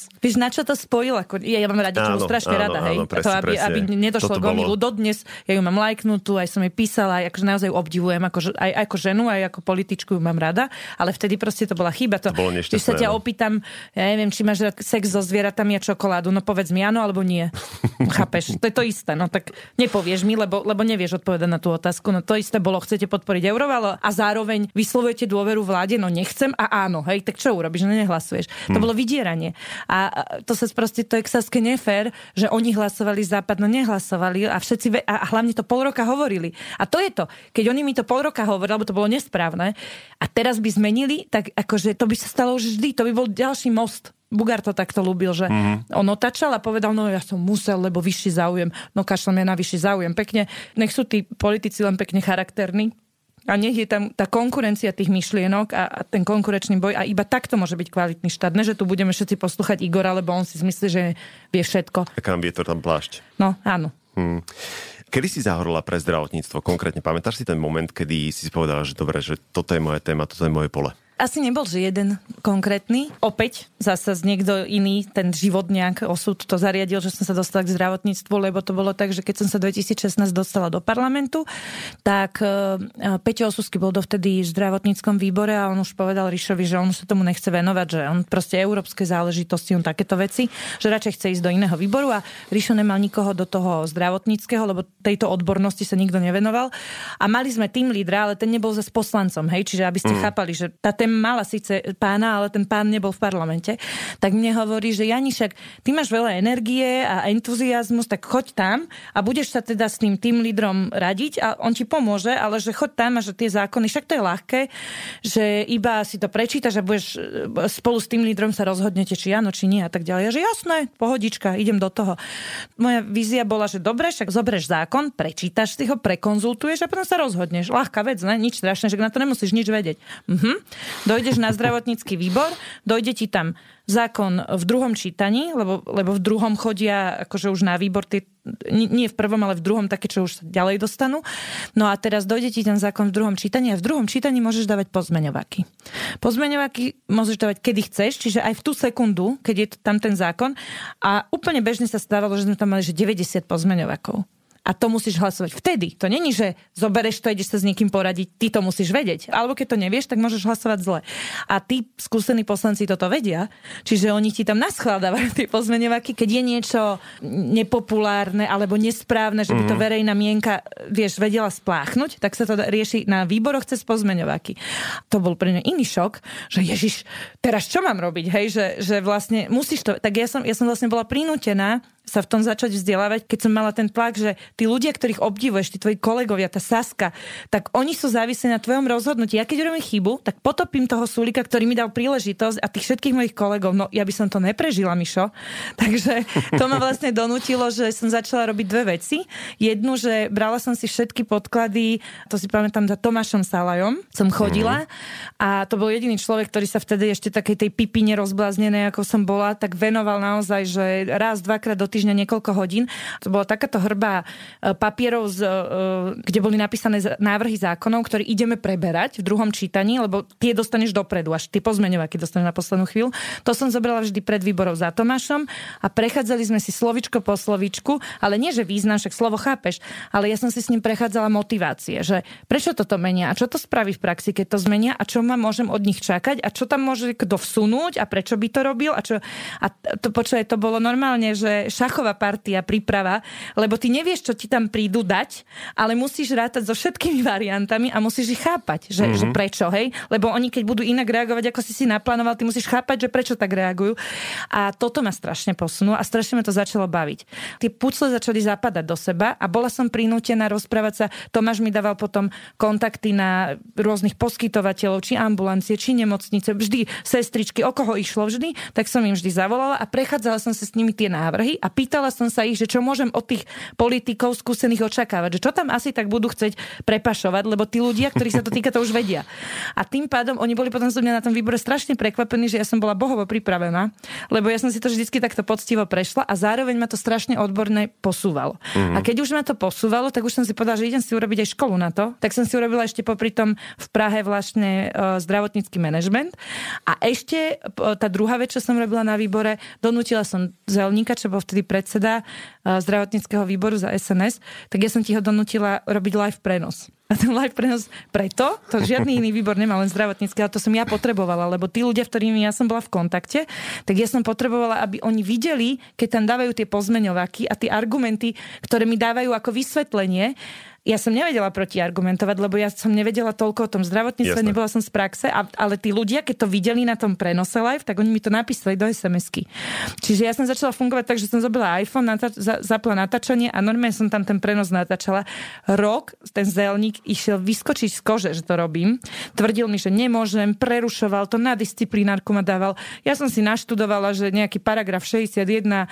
odliadnúť. Vieš, na čo to spojil? Ako, ja, ja mám radi, čo strašne áno, rada, hej. Áno, presne, to, aby, aby nedošlo k omilu dodnes. Ja ju mám lajknutú, aj som jej písala, aj akože naozaj obdivujem, ako, aj ako ženu, aj ako političku ju mám rada, ale vtedy proste to bola chyba. To, to bolo sa ťa opýtam, ja neviem, či máš rád sex so zvieratami a čokoládu, no povedz mi áno alebo nie. Chápeš? To je to isté, no tak nepovieš mi, lebo, lebo nevieš odpovedať na tú otázku. No to isté bolo, chcete podporiť Eurovalo a zároveň vyslovujete dôveru vláde, no nechcem a áno, hej, tak čo urobíš, no nehlasuješ. To hm. bolo vydieranie. A to sa proste, to je ksaské nefér, že oni hlasovali západ, no nehlasovali a všetci, a hlavne to pol roka hovorili. A to je to, keď oni mi to pol roka hovorili, lebo to bolo nesprávne, a teraz by zmenili, tak akože to by sa stalo už vždy, to by bol ďalší most. Bugár to takto ľúbil, že mm-hmm. on otačal a povedal, no ja som musel, lebo vyšší záujem. No kašlem ja na vyšší záujem. Pekne, nech sú tí politici len pekne charakterní, a nech je tam tá konkurencia tých myšlienok a, a ten konkurenčný boj a iba takto môže byť kvalitný štát. Ne, že tu budeme všetci poslúchať Igora, lebo on si myslí, že vie všetko. A kam to tam plášť. No, áno. Hmm. Kedy si zahorla pre zdravotníctvo? Konkrétne pamätáš si ten moment, kedy si povedala, že dobre, že toto je moje téma, toto je moje pole? Asi nebol, že jeden konkrétny. Opäť zase niekto iný, ten život nejak osud to zariadil, že som sa dostala k zdravotníctvu, lebo to bolo tak, že keď som sa 2016 dostala do parlamentu, tak uh, Peťo Osusky bol dovtedy v zdravotníckom výbore a on už povedal Ríšovi, že on sa tomu nechce venovať, že on proste európske záležitosti, on takéto veci, že radšej chce ísť do iného výboru a Ríšo nemal nikoho do toho zdravotníckého, lebo tejto odbornosti sa nikto nevenoval. A mali sme tým lídra, ale ten nebol zase poslancom, hej, čiže aby ste mm. chápali, že tá téma mala síce pána, ale ten pán nebol v parlamente, tak mne hovorí, že Jani, však ty máš veľa energie a entuziasmus, tak choď tam a budeš sa teda s tým tým lídrom radiť a on ti pomôže, ale že choď tam a že tie zákony, však to je ľahké, že iba si to prečítaš a budeš e, spolu s tým lídrom sa rozhodnete, či áno, či nie a tak ďalej. A že jasné, pohodička, idem do toho. Moja vízia bola, že dobre, však zoberieš zákon, prečítaš si ho, prekonzultuješ a potom sa rozhodneš. Ľahká vec, ne? Nič strašné, že na to nemusíš nič vedieť. Mhm. Dojdeš na zdravotnícky výbor, dojde ti tam zákon v druhom čítaní, lebo, lebo v druhom chodia akože už na výbor tie, nie v prvom, ale v druhom také, čo už sa ďalej dostanú. No a teraz dojde ti ten zákon v druhom čítaní a v druhom čítaní môžeš dávať pozmeňovaky. Pozmeňovaky môžeš dávať kedy chceš, čiže aj v tú sekundu, keď je tam ten zákon. A úplne bežne sa stávalo, že sme tam mali že 90 pozmeňovakov a to musíš hlasovať vtedy. To není, že zobereš to, ideš sa s niekým poradiť, ty to musíš vedieť. Alebo keď to nevieš, tak môžeš hlasovať zle. A tí skúsení poslanci toto vedia, čiže oni ti tam naschládávajú tie pozmeňovaky, keď je niečo nepopulárne alebo nesprávne, že by to mhm. verejná mienka, vieš, vedela spláchnuť, tak sa to rieši na výboroch cez pozmeňovaky. To bol pre mňa iný šok, že Ježiš, teraz čo mám robiť, hej, že, že vlastne musíš to, tak ja som, ja som vlastne bola prinútená sa v tom začať vzdelávať, keď som mala ten tlak, že tí ľudia, ktorých obdivuješ, tí tvoji kolegovia, tá Saska, tak oni sú závislí na tvojom rozhodnutí. Ja keď robím chybu, tak potopím toho súlika, ktorý mi dal príležitosť a tých všetkých mojich kolegov, no ja by som to neprežila, Mišo. Takže to ma vlastne donútilo, že som začala robiť dve veci. Jednu, že brala som si všetky podklady, to si pamätám za Tomášom Salajom, som chodila a to bol jediný človek, ktorý sa vtedy ešte takej tej pipine rozbláznenej, ako som bola, tak venoval naozaj, že raz, dvakrát do týždňa niekoľko hodín. To bola takáto hrba e, papierov, z, e, kde boli napísané návrhy zákonov, ktoré ideme preberať v druhom čítaní, lebo tie dostaneš dopredu, až tie pozmeňovaky dostaneš na poslednú chvíľu. To som zobrala vždy pred výborov za Tomášom a prechádzali sme si slovičko po slovičku, ale nie, že význam, však slovo chápeš, ale ja som si s ním prechádzala motivácie, že prečo toto menia a čo to spraví v praxi, keď to zmenia a čo ma môžem od nich čakať a čo tam môže kto vsunúť a prečo by to robil a čo... A to, počuje, to bolo normálne, že šachová partia, príprava, lebo ty nevieš, čo ti tam prídu dať, ale musíš rátať so všetkými variantami a musíš ich chápať, že, mm-hmm. že prečo, hej? Lebo oni, keď budú inak reagovať, ako si si naplánoval, ty musíš chápať, že prečo tak reagujú. A toto ma strašne posunulo a strašne ma to začalo baviť. Tie pucle začali zapadať do seba a bola som prinútená rozprávať sa. Tomáš mi dával potom kontakty na rôznych poskytovateľov, či ambulancie, či nemocnice, vždy sestričky, o koho išlo vždy, tak som im vždy zavolala a prechádzala som sa s nimi tie návrhy a pýtala som sa ich, že čo môžem od tých politikov skúsených očakávať, že čo tam asi tak budú chcieť prepašovať, lebo tí ľudia, ktorí sa to týka, to už vedia. A tým pádom oni boli potom zo mňa na tom výbore strašne prekvapení, že ja som bola bohovo pripravená, lebo ja som si to vždy takto poctivo prešla a zároveň ma to strašne odborne posúvalo. Mm-hmm. A keď už ma to posúvalo, tak už som si povedala, že idem si urobiť aj školu na to. Tak som si urobila ešte popri tom v Prahe vlastne uh, zdravotnícky manažment. A ešte uh, tá druhá vec, čo som robila na výbore, donútila som Zelníka, čo bol vtedy predseda uh, zdravotníckého výboru za SNS, tak ja som ti ho donútila robiť live prenos. A ten live prenos preto, to žiadny iný výbor nemá, len zdravotnícky, ale to som ja potrebovala, lebo tí ľudia, ktorými ja som bola v kontakte, tak ja som potrebovala, aby oni videli, keď tam dávajú tie pozmeňovaky a tie argumenty, ktoré mi dávajú ako vysvetlenie, ja som nevedela protiargumentovať, lebo ja som nevedela toľko o tom zdravotníctve, Jasne. nebola som z praxe, a, ale tí ľudia, keď to videli na tom prenose live, tak oni mi to napísali do SMS-ky. Čiže ja som začala fungovať tak, že som zobila iPhone, nata- za- zapla natáčanie a normálne som tam ten prenos natáčala. Rok ten zelník išiel vyskočiť z kože, že to robím. Tvrdil mi, že nemôžem, prerušoval to, na disciplinárku ma dával. Ja som si naštudovala, že nejaký paragraf 61 eh,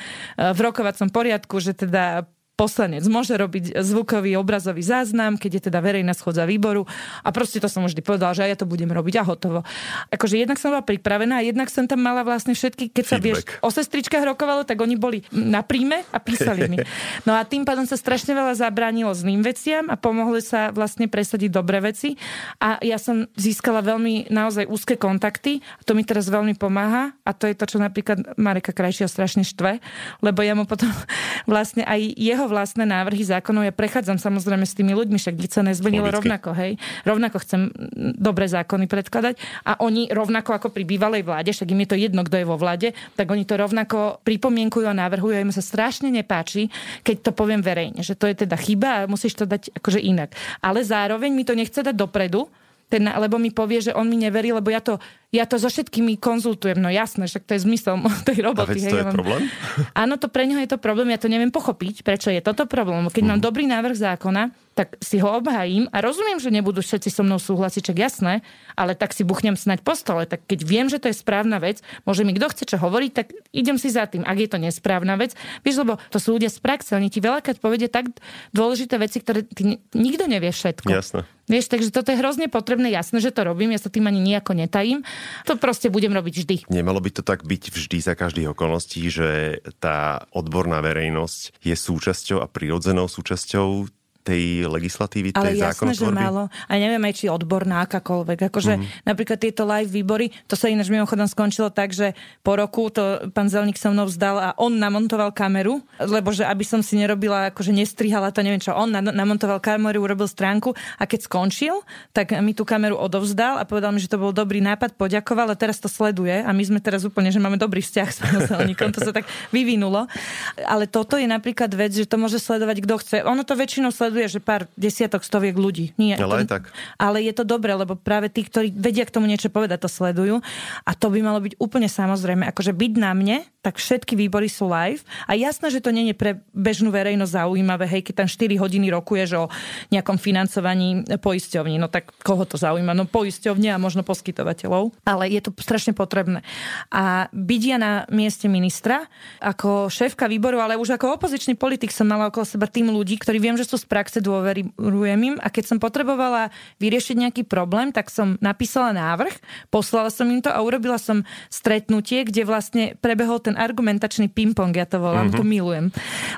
v rokovacom poriadku, že teda poslanec môže robiť zvukový obrazový záznam, keď je teda verejná schodza výboru a proste to som vždy povedala, že ja to budem robiť a hotovo. Akože jednak som bola pripravená a jednak som tam mala vlastne všetky, keď sa vieš, o sestričkách rokovalo, tak oni boli na príjme a písali mi. No a tým pádom sa strašne veľa zabránilo zlým veciam a pomohli sa vlastne presadiť dobré veci a ja som získala veľmi naozaj úzke kontakty a to mi teraz veľmi pomáha a to je to, čo napríklad Mareka Krajšia strašne štve, lebo ja mu potom vlastne aj jeho jeho vlastné návrhy zákonov ja prechádzam samozrejme s tými ľuďmi, však by sa nezmenilo rovnako, hej. Rovnako chcem dobré zákony predkladať a oni rovnako ako pri bývalej vláde, však im je to jedno, kto je vo vláde, tak oni to rovnako pripomienkujú a navrhujú. A im sa strašne nepáči, keď to poviem verejne, že to je teda chyba a musíš to dať akože inak. Ale zároveň mi to nechce dať dopredu, ten, lebo mi povie, že on mi neverí, lebo ja to ja to so všetkými konzultujem, no jasné, však to je zmysel tej roboty. A to je problém? Áno, to pre neho je to problém, ja to neviem pochopiť, prečo je toto problém. Keď mm. mám mhm. dobrý návrh zákona, tak si ho obhajím a rozumiem, že nebudú všetci so mnou súhlasiť, čak jasné, ale tak si buchnem snať po stole. Tak keď viem, že to je správna vec, môže mi kto chce čo hovoriť, tak idem si za tým. Ak je to nesprávna vec, vieš, lebo to sú ľudia z praxe, oni ti veľakrát povedia tak dôležité veci, ktoré ty nikto nevie všetko. Jasné. Vieš, takže toto je hrozne potrebné, jasné, že to robím, ja sa tým ani nejako netajím. To proste budem robiť vždy. Nemalo by to tak byť vždy za každých okolností, že tá odborná verejnosť je súčasťou a prirodzenou súčasťou tej legislatívy, tej Ale jasné, že málo. A neviem aj, či odborná akákoľvek. Akože mm. napríklad tieto live výbory, to sa ináč mimochodom skončilo tak, že po roku to pán Zelník so mnou vzdal a on namontoval kameru, lebo že aby som si nerobila, akože nestrihala to, neviem čo, on namontoval kameru, urobil stránku a keď skončil, tak mi tú kameru odovzdal a povedal mi, že to bol dobrý nápad, poďakoval a teraz to sleduje a my sme teraz úplne, že máme dobrý vzťah s pánom Zelníkom, to sa tak vyvinulo. Ale toto je napríklad vec, že to môže sledovať kto chce. Ono to väčšinou sleduje sleduje, že pár desiatok, stoviek ľudí. Nie, ale to, aj tak. Ale je to dobré, lebo práve tí, ktorí vedia k tomu niečo povedať, to sledujú. A to by malo byť úplne samozrejme. Akože byť na mne, tak všetky výbory sú live. A jasné, že to nie je pre bežnú verejnosť zaujímavé, hej, keď tam 4 hodiny rokuješ o nejakom financovaní poisťovní. No tak koho to zaujíma? No poisťovne a možno poskytovateľov. Ale je to strašne potrebné. A byť ja na mieste ministra, ako šéfka výboru, ale už ako opozičný politik som mala okolo seba tým ľudí, ktorí viem, že sú z praxe dôverujem im a keď som potrebovala vyriešiť nejaký problém, tak som napísala návrh, poslala som im to a urobila som stretnutie, kde vlastne prebehol ten argumentačný ping-pong, ja to volám, mm-hmm. to milujem.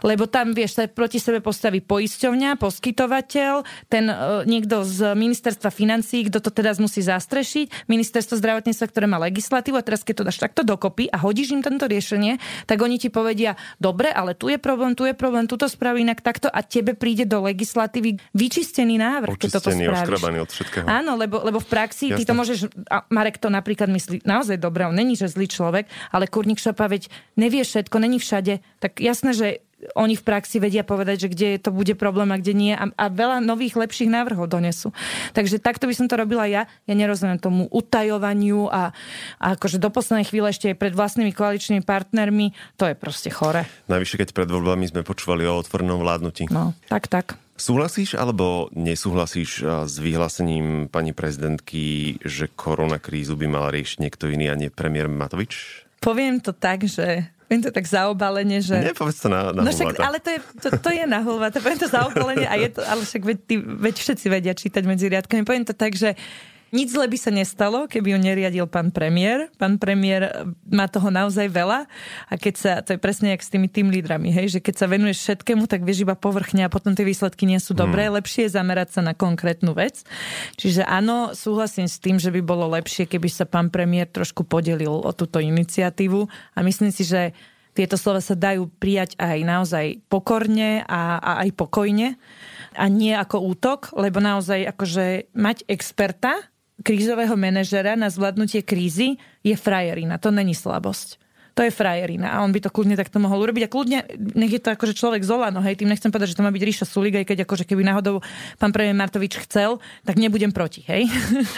Lebo tam, vieš, sa proti sebe postaví poisťovňa, poskytovateľ, ten uh, niekto z ministerstva financí, kto to teraz musí zastrešiť, ministerstvo zdravotníctva, ktoré má legislatívu a teraz keď to dáš takto dokopy a hodíš im tento riešenie, tak oni ti povedia, dobre, ale tu je problém, tu je problém, tu to spraví inak takto a tebe príde do legislatívy vyčistený návrh, keď toto spravíš. od všetkého. Áno, lebo, lebo v praxi Jasne. ty to môžeš, a Marek to napríklad myslí naozaj dobre, on není, že zlý človek, ale kurník šopa, veď nevie všetko, není všade, tak jasné, že oni v praxi vedia povedať, že kde to bude problém a kde nie a, a veľa nových lepších návrhov donesú. Takže takto by som to robila ja. Ja nerozumiem tomu utajovaniu a, a akože do poslednej chvíle ešte aj pred vlastnými koaličnými partnermi, to je proste chore. Najvyššie, keď pred voľbami sme počúvali o otvornom vládnutí. No, tak, tak. Súhlasíš alebo nesúhlasíš s vyhlásením pani prezidentky, že koronakrízu by mal riešiť niekto iný a nie premiér Matovič? Poviem to tak, že Viem to tak zaobalenie, že... Nepovedz to na, na no však, ale to je, to, to je na hulváta. Poviem to zaobalenie a je to, ale však veď, ty, veď všetci vedia čítať medzi riadkami. Poviem to tak, že nič zle by sa nestalo, keby ho neriadil pán premiér. Pán premiér má toho naozaj veľa a keď sa, to je presne jak s tými tým lídrami, hej, že keď sa venuješ všetkému, tak vieš iba povrchne a potom tie výsledky nie sú dobré. Hmm. Lepšie je zamerať sa na konkrétnu vec. Čiže áno, súhlasím s tým, že by bolo lepšie, keby sa pán premiér trošku podelil o túto iniciatívu a myslím si, že tieto slova sa dajú prijať aj naozaj pokorne a, a aj pokojne a nie ako útok, lebo naozaj akože mať experta, krízového manažera na zvládnutie krízy je frajerina. To není slabosť to je frajerina a on by to kľudne takto mohol urobiť a kľudne, nech je to akože človek Zolano, hej, tým nechcem povedať, že to má byť Ríša Sulik, aj keď akože keby náhodou pán premiér Martovič chcel, tak nebudem proti, hej.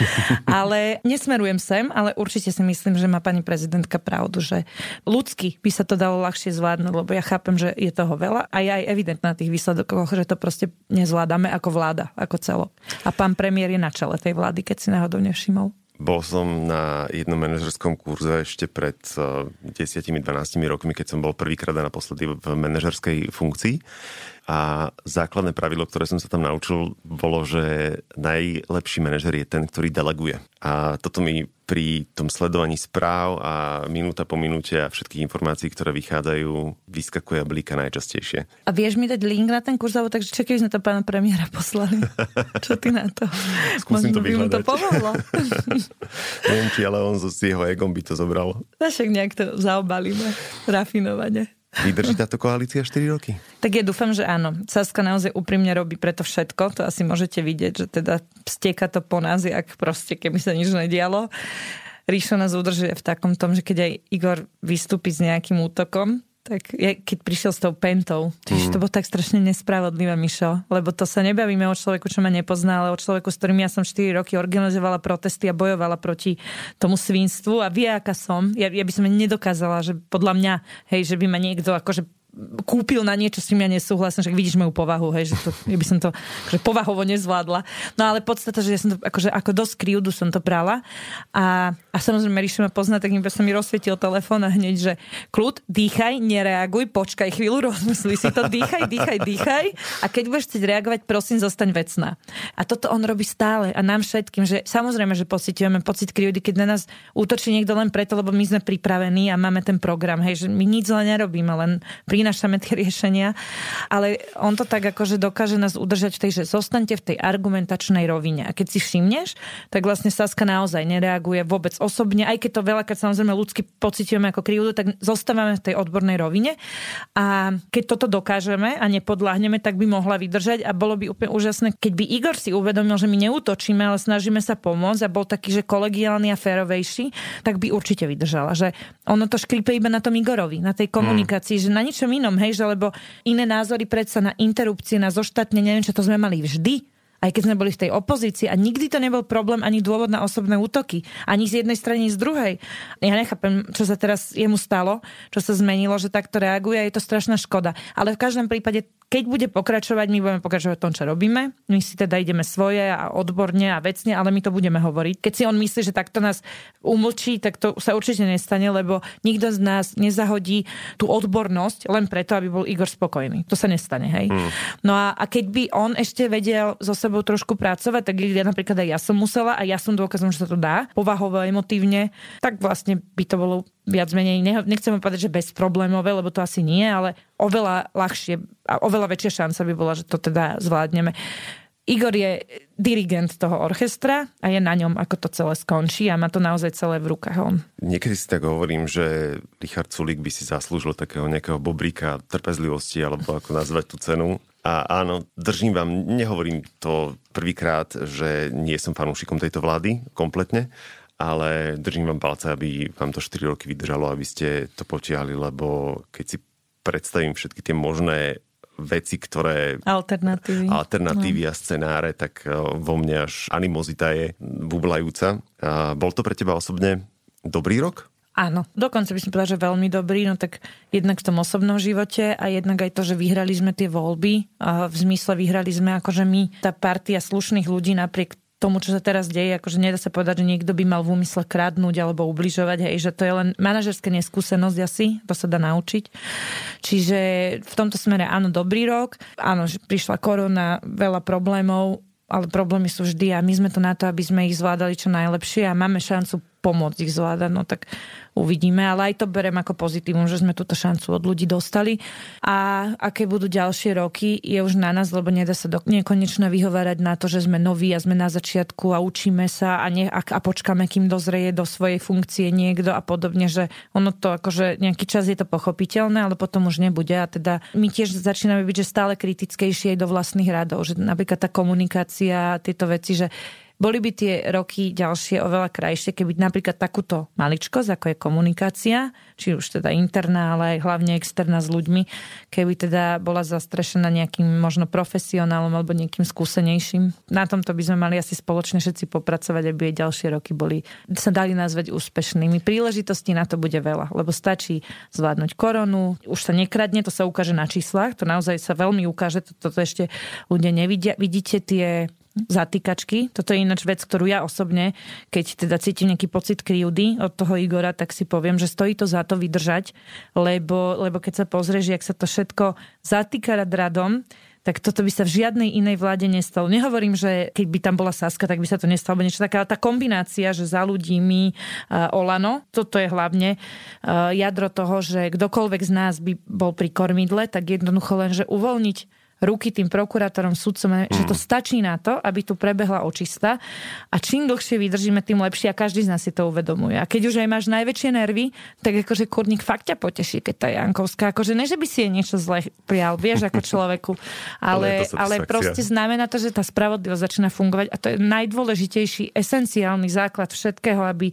ale nesmerujem sem, ale určite si myslím, že má pani prezidentka pravdu, že ľudsky by sa to dalo ľahšie zvládnuť, lebo ja chápem, že je toho veľa a je aj evidentné na tých výsledokoch, že to proste nezvládame ako vláda, ako celo. A pán premiér je na čele tej vlády, keď si náhodou nevšimol. Bol som na jednom manažerskom kurze ešte pred 10-12 rokmi, keď som bol prvýkrát a naposledy v manažerskej funkcii. A základné pravidlo, ktoré som sa tam naučil, bolo, že najlepší manažer je ten, ktorý deleguje. A toto mi pri tom sledovaní správ a minúta po minúte a všetkých informácií, ktoré vychádzajú, vyskakuje a blíka najčastejšie. A vieš mi dať link na ten kurz, alebo takže čakaj, sme to pána premiéra poslali. Čo ty na to? Skúsim to by mu to pomohlo. Neviem, či ale on so s jeho egom by to zobral. Však nejak to zaobalíme rafinovane. Vydrží táto koalícia 4 roky? Tak ja dúfam, že áno. Saska naozaj úprimne robí preto všetko. To asi môžete vidieť, že teda stieka to po nás, jak proste, keby sa nič nedialo. Ríšo nás udržuje v takom tom, že keď aj Igor vystúpi s nejakým útokom, tak ja, keď prišiel s tou pentou, mm. to bolo tak strašne nespravodlivé, Mišo, lebo to sa nebavíme o človeku, čo ma nepozná, ale o človeku, s ktorým ja som 4 roky organizovala protesty a bojovala proti tomu svinstvu a vie, aká som. Ja, ja by som nedokázala, že podľa mňa, hej, že by ma niekto akože kúpil na niečo, s tým ja nesúhlasím, však vidíš moju povahu, hej, že to, ja by som to akože povahovo nezvládla. No ale podstata, že ja som to, akože ako dosť kryjúdu som to prala a, a samozrejme Ríša ma pozná, tak iba sa mi rozsvietil telefón a hneď, že kľud, dýchaj, nereaguj, počkaj chvíľu, rozmysli si to, dýchaj, dýchaj, dýchaj a keď budeš chcieť reagovať, prosím, zostaň vecná. A toto on robí stále a nám všetkým, že samozrejme, že pocitujeme pocit kryjúdy, keď na nás útočí niekto len preto, lebo my sme pripravení a máme ten program, hej, že my nič zle nerobíme, len prinášame tie riešenia, ale on to tak akože dokáže nás udržať v tej, že zostanete v tej argumentačnej rovine. A keď si všimneš, tak vlastne Saska naozaj nereaguje vôbec osobne, aj keď to veľa, keď samozrejme ľudsky pocitujeme ako krivdu, tak zostávame v tej odbornej rovine. A keď toto dokážeme a nepodláhneme, tak by mohla vydržať a bolo by úplne úžasné, keď by Igor si uvedomil, že my neútočíme, ale snažíme sa pomôcť a bol taký, že kolegiálny a férovejší, tak by určite vydržala. Že ono to škripe iba na tom Igorovi, na tej komunikácii, mm. že na ničom inom, hej, že lebo iné názory predsa na interrupcie, na zoštatne, neviem čo, to sme mali vždy aj keď sme boli v tej opozícii a nikdy to nebol problém ani dôvod na osobné útoky. Ani z jednej strany, ani z druhej. Ja nechápem, čo sa teraz jemu stalo, čo sa zmenilo, že takto reaguje a je to strašná škoda. Ale v každom prípade keď bude pokračovať, my budeme pokračovať v tom, čo robíme. My si teda ideme svoje a odborne a vecne, ale my to budeme hovoriť. Keď si on myslí, že takto nás umlčí, tak to sa určite nestane, lebo nikto z nás nezahodí tú odbornosť len preto, aby bol Igor spokojný. To sa nestane, hej. Mm. No a, a keď by on ešte vedel so sebou trošku pracovať, tak ja napríklad aj ja som musela a ja som dôkazom, že sa to dá, povahovo, emotívne, tak vlastne by to bolo viac menej, nechcem povedať, že bezproblémové, lebo to asi nie, ale oveľa ľahšie a oveľa väčšia šanca by bola, že to teda zvládneme. Igor je dirigent toho orchestra a je na ňom, ako to celé skončí a má to naozaj celé v rukách on. Niekedy si tak hovorím, že Richard Sulik by si zaslúžil takého nejakého bobríka trpezlivosti, alebo ako nazvať tú cenu. A áno, držím vám, nehovorím to prvýkrát, že nie som fanúšikom tejto vlády kompletne, ale držím vám palce, aby vám to 4 roky vydržalo, aby ste to potiahli, lebo keď si predstavím všetky tie možné veci, ktoré... Alternatívy. Alternatívy no. a scenáre, tak e, vo mne až animozita je bublajúca. A bol to pre teba osobne dobrý rok? Áno, dokonca by som povedala, že veľmi dobrý, no tak jednak v tom osobnom živote a jednak aj to, že vyhrali sme tie voľby. A v zmysle vyhrali sme akože my, tá partia slušných ľudí napriek tomu, čo sa teraz deje, akože nedá sa povedať, že niekto by mal v úmysle kradnúť alebo ubližovať, hej, že to je len manažerská neskúsenosť asi, to sa dá naučiť. Čiže v tomto smere áno, dobrý rok, áno, prišla korona, veľa problémov, ale problémy sú vždy a my sme to na to, aby sme ich zvládali čo najlepšie a máme šancu pomôcť ich zvládať, no tak uvidíme, ale aj to berem ako pozitívum, že sme túto šancu od ľudí dostali. A aké budú ďalšie roky je už na nás, lebo nedá sa do nekonečna vyhovárať na to, že sme noví a sme na začiatku a učíme sa a, ne, a, a počkáme, kým dozrie do svojej funkcie niekto a podobne, že ono to akože nejaký čas je to pochopiteľné, ale potom už nebude. A teda my tiež začíname byť, že stále kritickejšie aj do vlastných radov, že napríklad tá komunikácia, tieto veci, že boli by tie roky ďalšie oveľa krajšie, keby napríklad takúto maličkosť, ako je komunikácia, či už teda interná, ale aj hlavne externá s ľuďmi, keby teda bola zastrešená nejakým možno profesionálom alebo niekým skúsenejším. Na tomto by sme mali asi spoločne všetci popracovať, aby aj ďalšie roky boli, sa dali nazvať úspešnými. Príležitostí na to bude veľa, lebo stačí zvládnuť koronu, už sa nekradne, to sa ukáže na číslach, to naozaj sa veľmi ukáže, toto to, to ešte ľudia nevidia. Vidíte tie zatýkačky. Toto je ináč vec, ktorú ja osobne, keď teda cítim nejaký pocit krivdy od toho Igora, tak si poviem, že stojí to za to vydržať, lebo, lebo keď sa pozrieš, jak sa to všetko zatýka radom, tak toto by sa v žiadnej inej vláde nestalo. Nehovorím, že keď by tam bola Saska, tak by sa to nestalo, niečo taká tá kombinácia, že za ľudí my uh, Olano, toto je hlavne uh, jadro toho, že kdokoľvek z nás by bol pri kormidle, tak jednoducho len, že uvoľniť ruky tým prokurátorom, sudcom, mm. že to stačí na to, aby tu prebehla očista. A čím dlhšie vydržíme, tým lepšie. A každý z nás si to uvedomuje. A keď už aj máš najväčšie nervy, tak akože kurník fakt ťa poteší, keď tá Jankovská, akože ne, že by si jej niečo zle prijal, vieš, ako človeku, ale, ale, ale proste znamená to, že tá spravodlivosť začína fungovať. A to je najdôležitejší, esenciálny základ všetkého, aby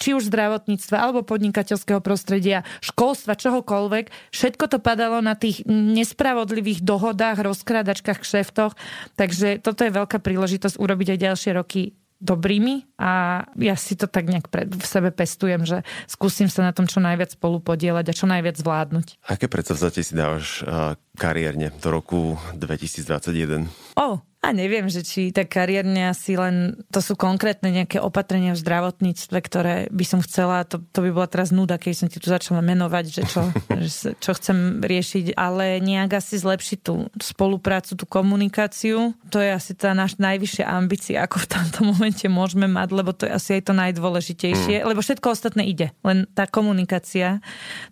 či už zdravotníctva alebo podnikateľského prostredia, školstva, čohokoľvek, všetko to padalo na tých nespravodlivých dohodách, rozkrádačkách, kšeftoch. Takže toto je veľká príležitosť urobiť aj ďalšie roky dobrými a ja si to tak nejak pred, v sebe pestujem, že skúsim sa na tom čo najviac spolu podielať a čo najviac zvládnuť. Aké predsavzatie si dávaš uh, kariérne do roku 2021? O, a neviem, že či tak kariérne asi len, to sú konkrétne nejaké opatrenia v zdravotníctve, ktoré by som chcela, to, to by bola teraz nuda, keď som ti tu začala menovať, že čo, čo chcem riešiť, ale nejak asi zlepšiť tú spoluprácu, tú komunikáciu. To je asi tá naša najvyššia ambícia, ako v tomto momente môžeme mať, lebo to je asi aj to najdôležitejšie, mm. lebo všetko ostatné ide, len tá komunikácia,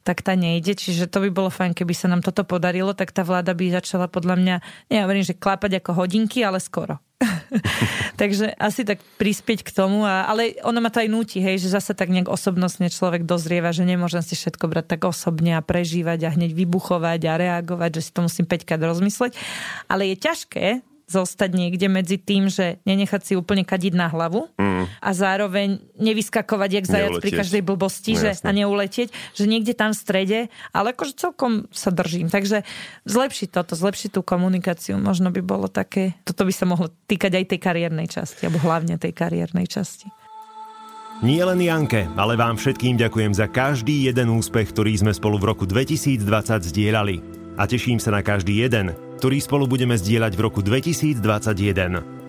tak tá nejde, čiže to by bolo fajn, keby sa nám toto podarilo, tak tá vláda by začala podľa mňa, nehovorím, že klápať ako hodinky, ale skoro. Takže asi tak prispieť k tomu, a, ale ono ma to aj núti, hej, že zase tak nejak osobnostne človek dozrieva, že nemôžem si všetko brať tak osobne a prežívať a hneď vybuchovať a reagovať, že si to musím 5 krát rozmysleť. Ale je ťažké zostať niekde medzi tým, že nenechať si úplne kadiť na hlavu mm. a zároveň nevyskakovať jak zajac pri každej blbosti no, že, a neuletieť, že niekde tam v strede, ale akože celkom sa držím. Takže zlepšiť toto, zlepšiť tú komunikáciu, možno by bolo také, toto by sa mohlo týkať aj tej kariérnej časti, alebo hlavne tej kariérnej časti. Nie len Janke, ale vám všetkým ďakujem za každý jeden úspech, ktorý sme spolu v roku 2020 zdieľali. A teším sa na každý jeden, ktorý spolu budeme zdieľať v roku 2021.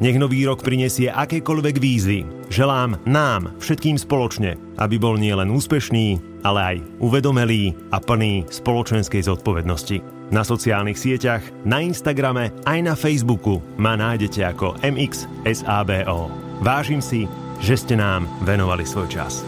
Nech nový rok prinesie akékoľvek výzvy. Želám nám, všetkým spoločne, aby bol nielen úspešný, ale aj uvedomelý a plný spoločenskej zodpovednosti. Na sociálnych sieťach, na Instagrame aj na Facebooku ma nájdete ako MXSABO. Vážim si, že ste nám venovali svoj čas.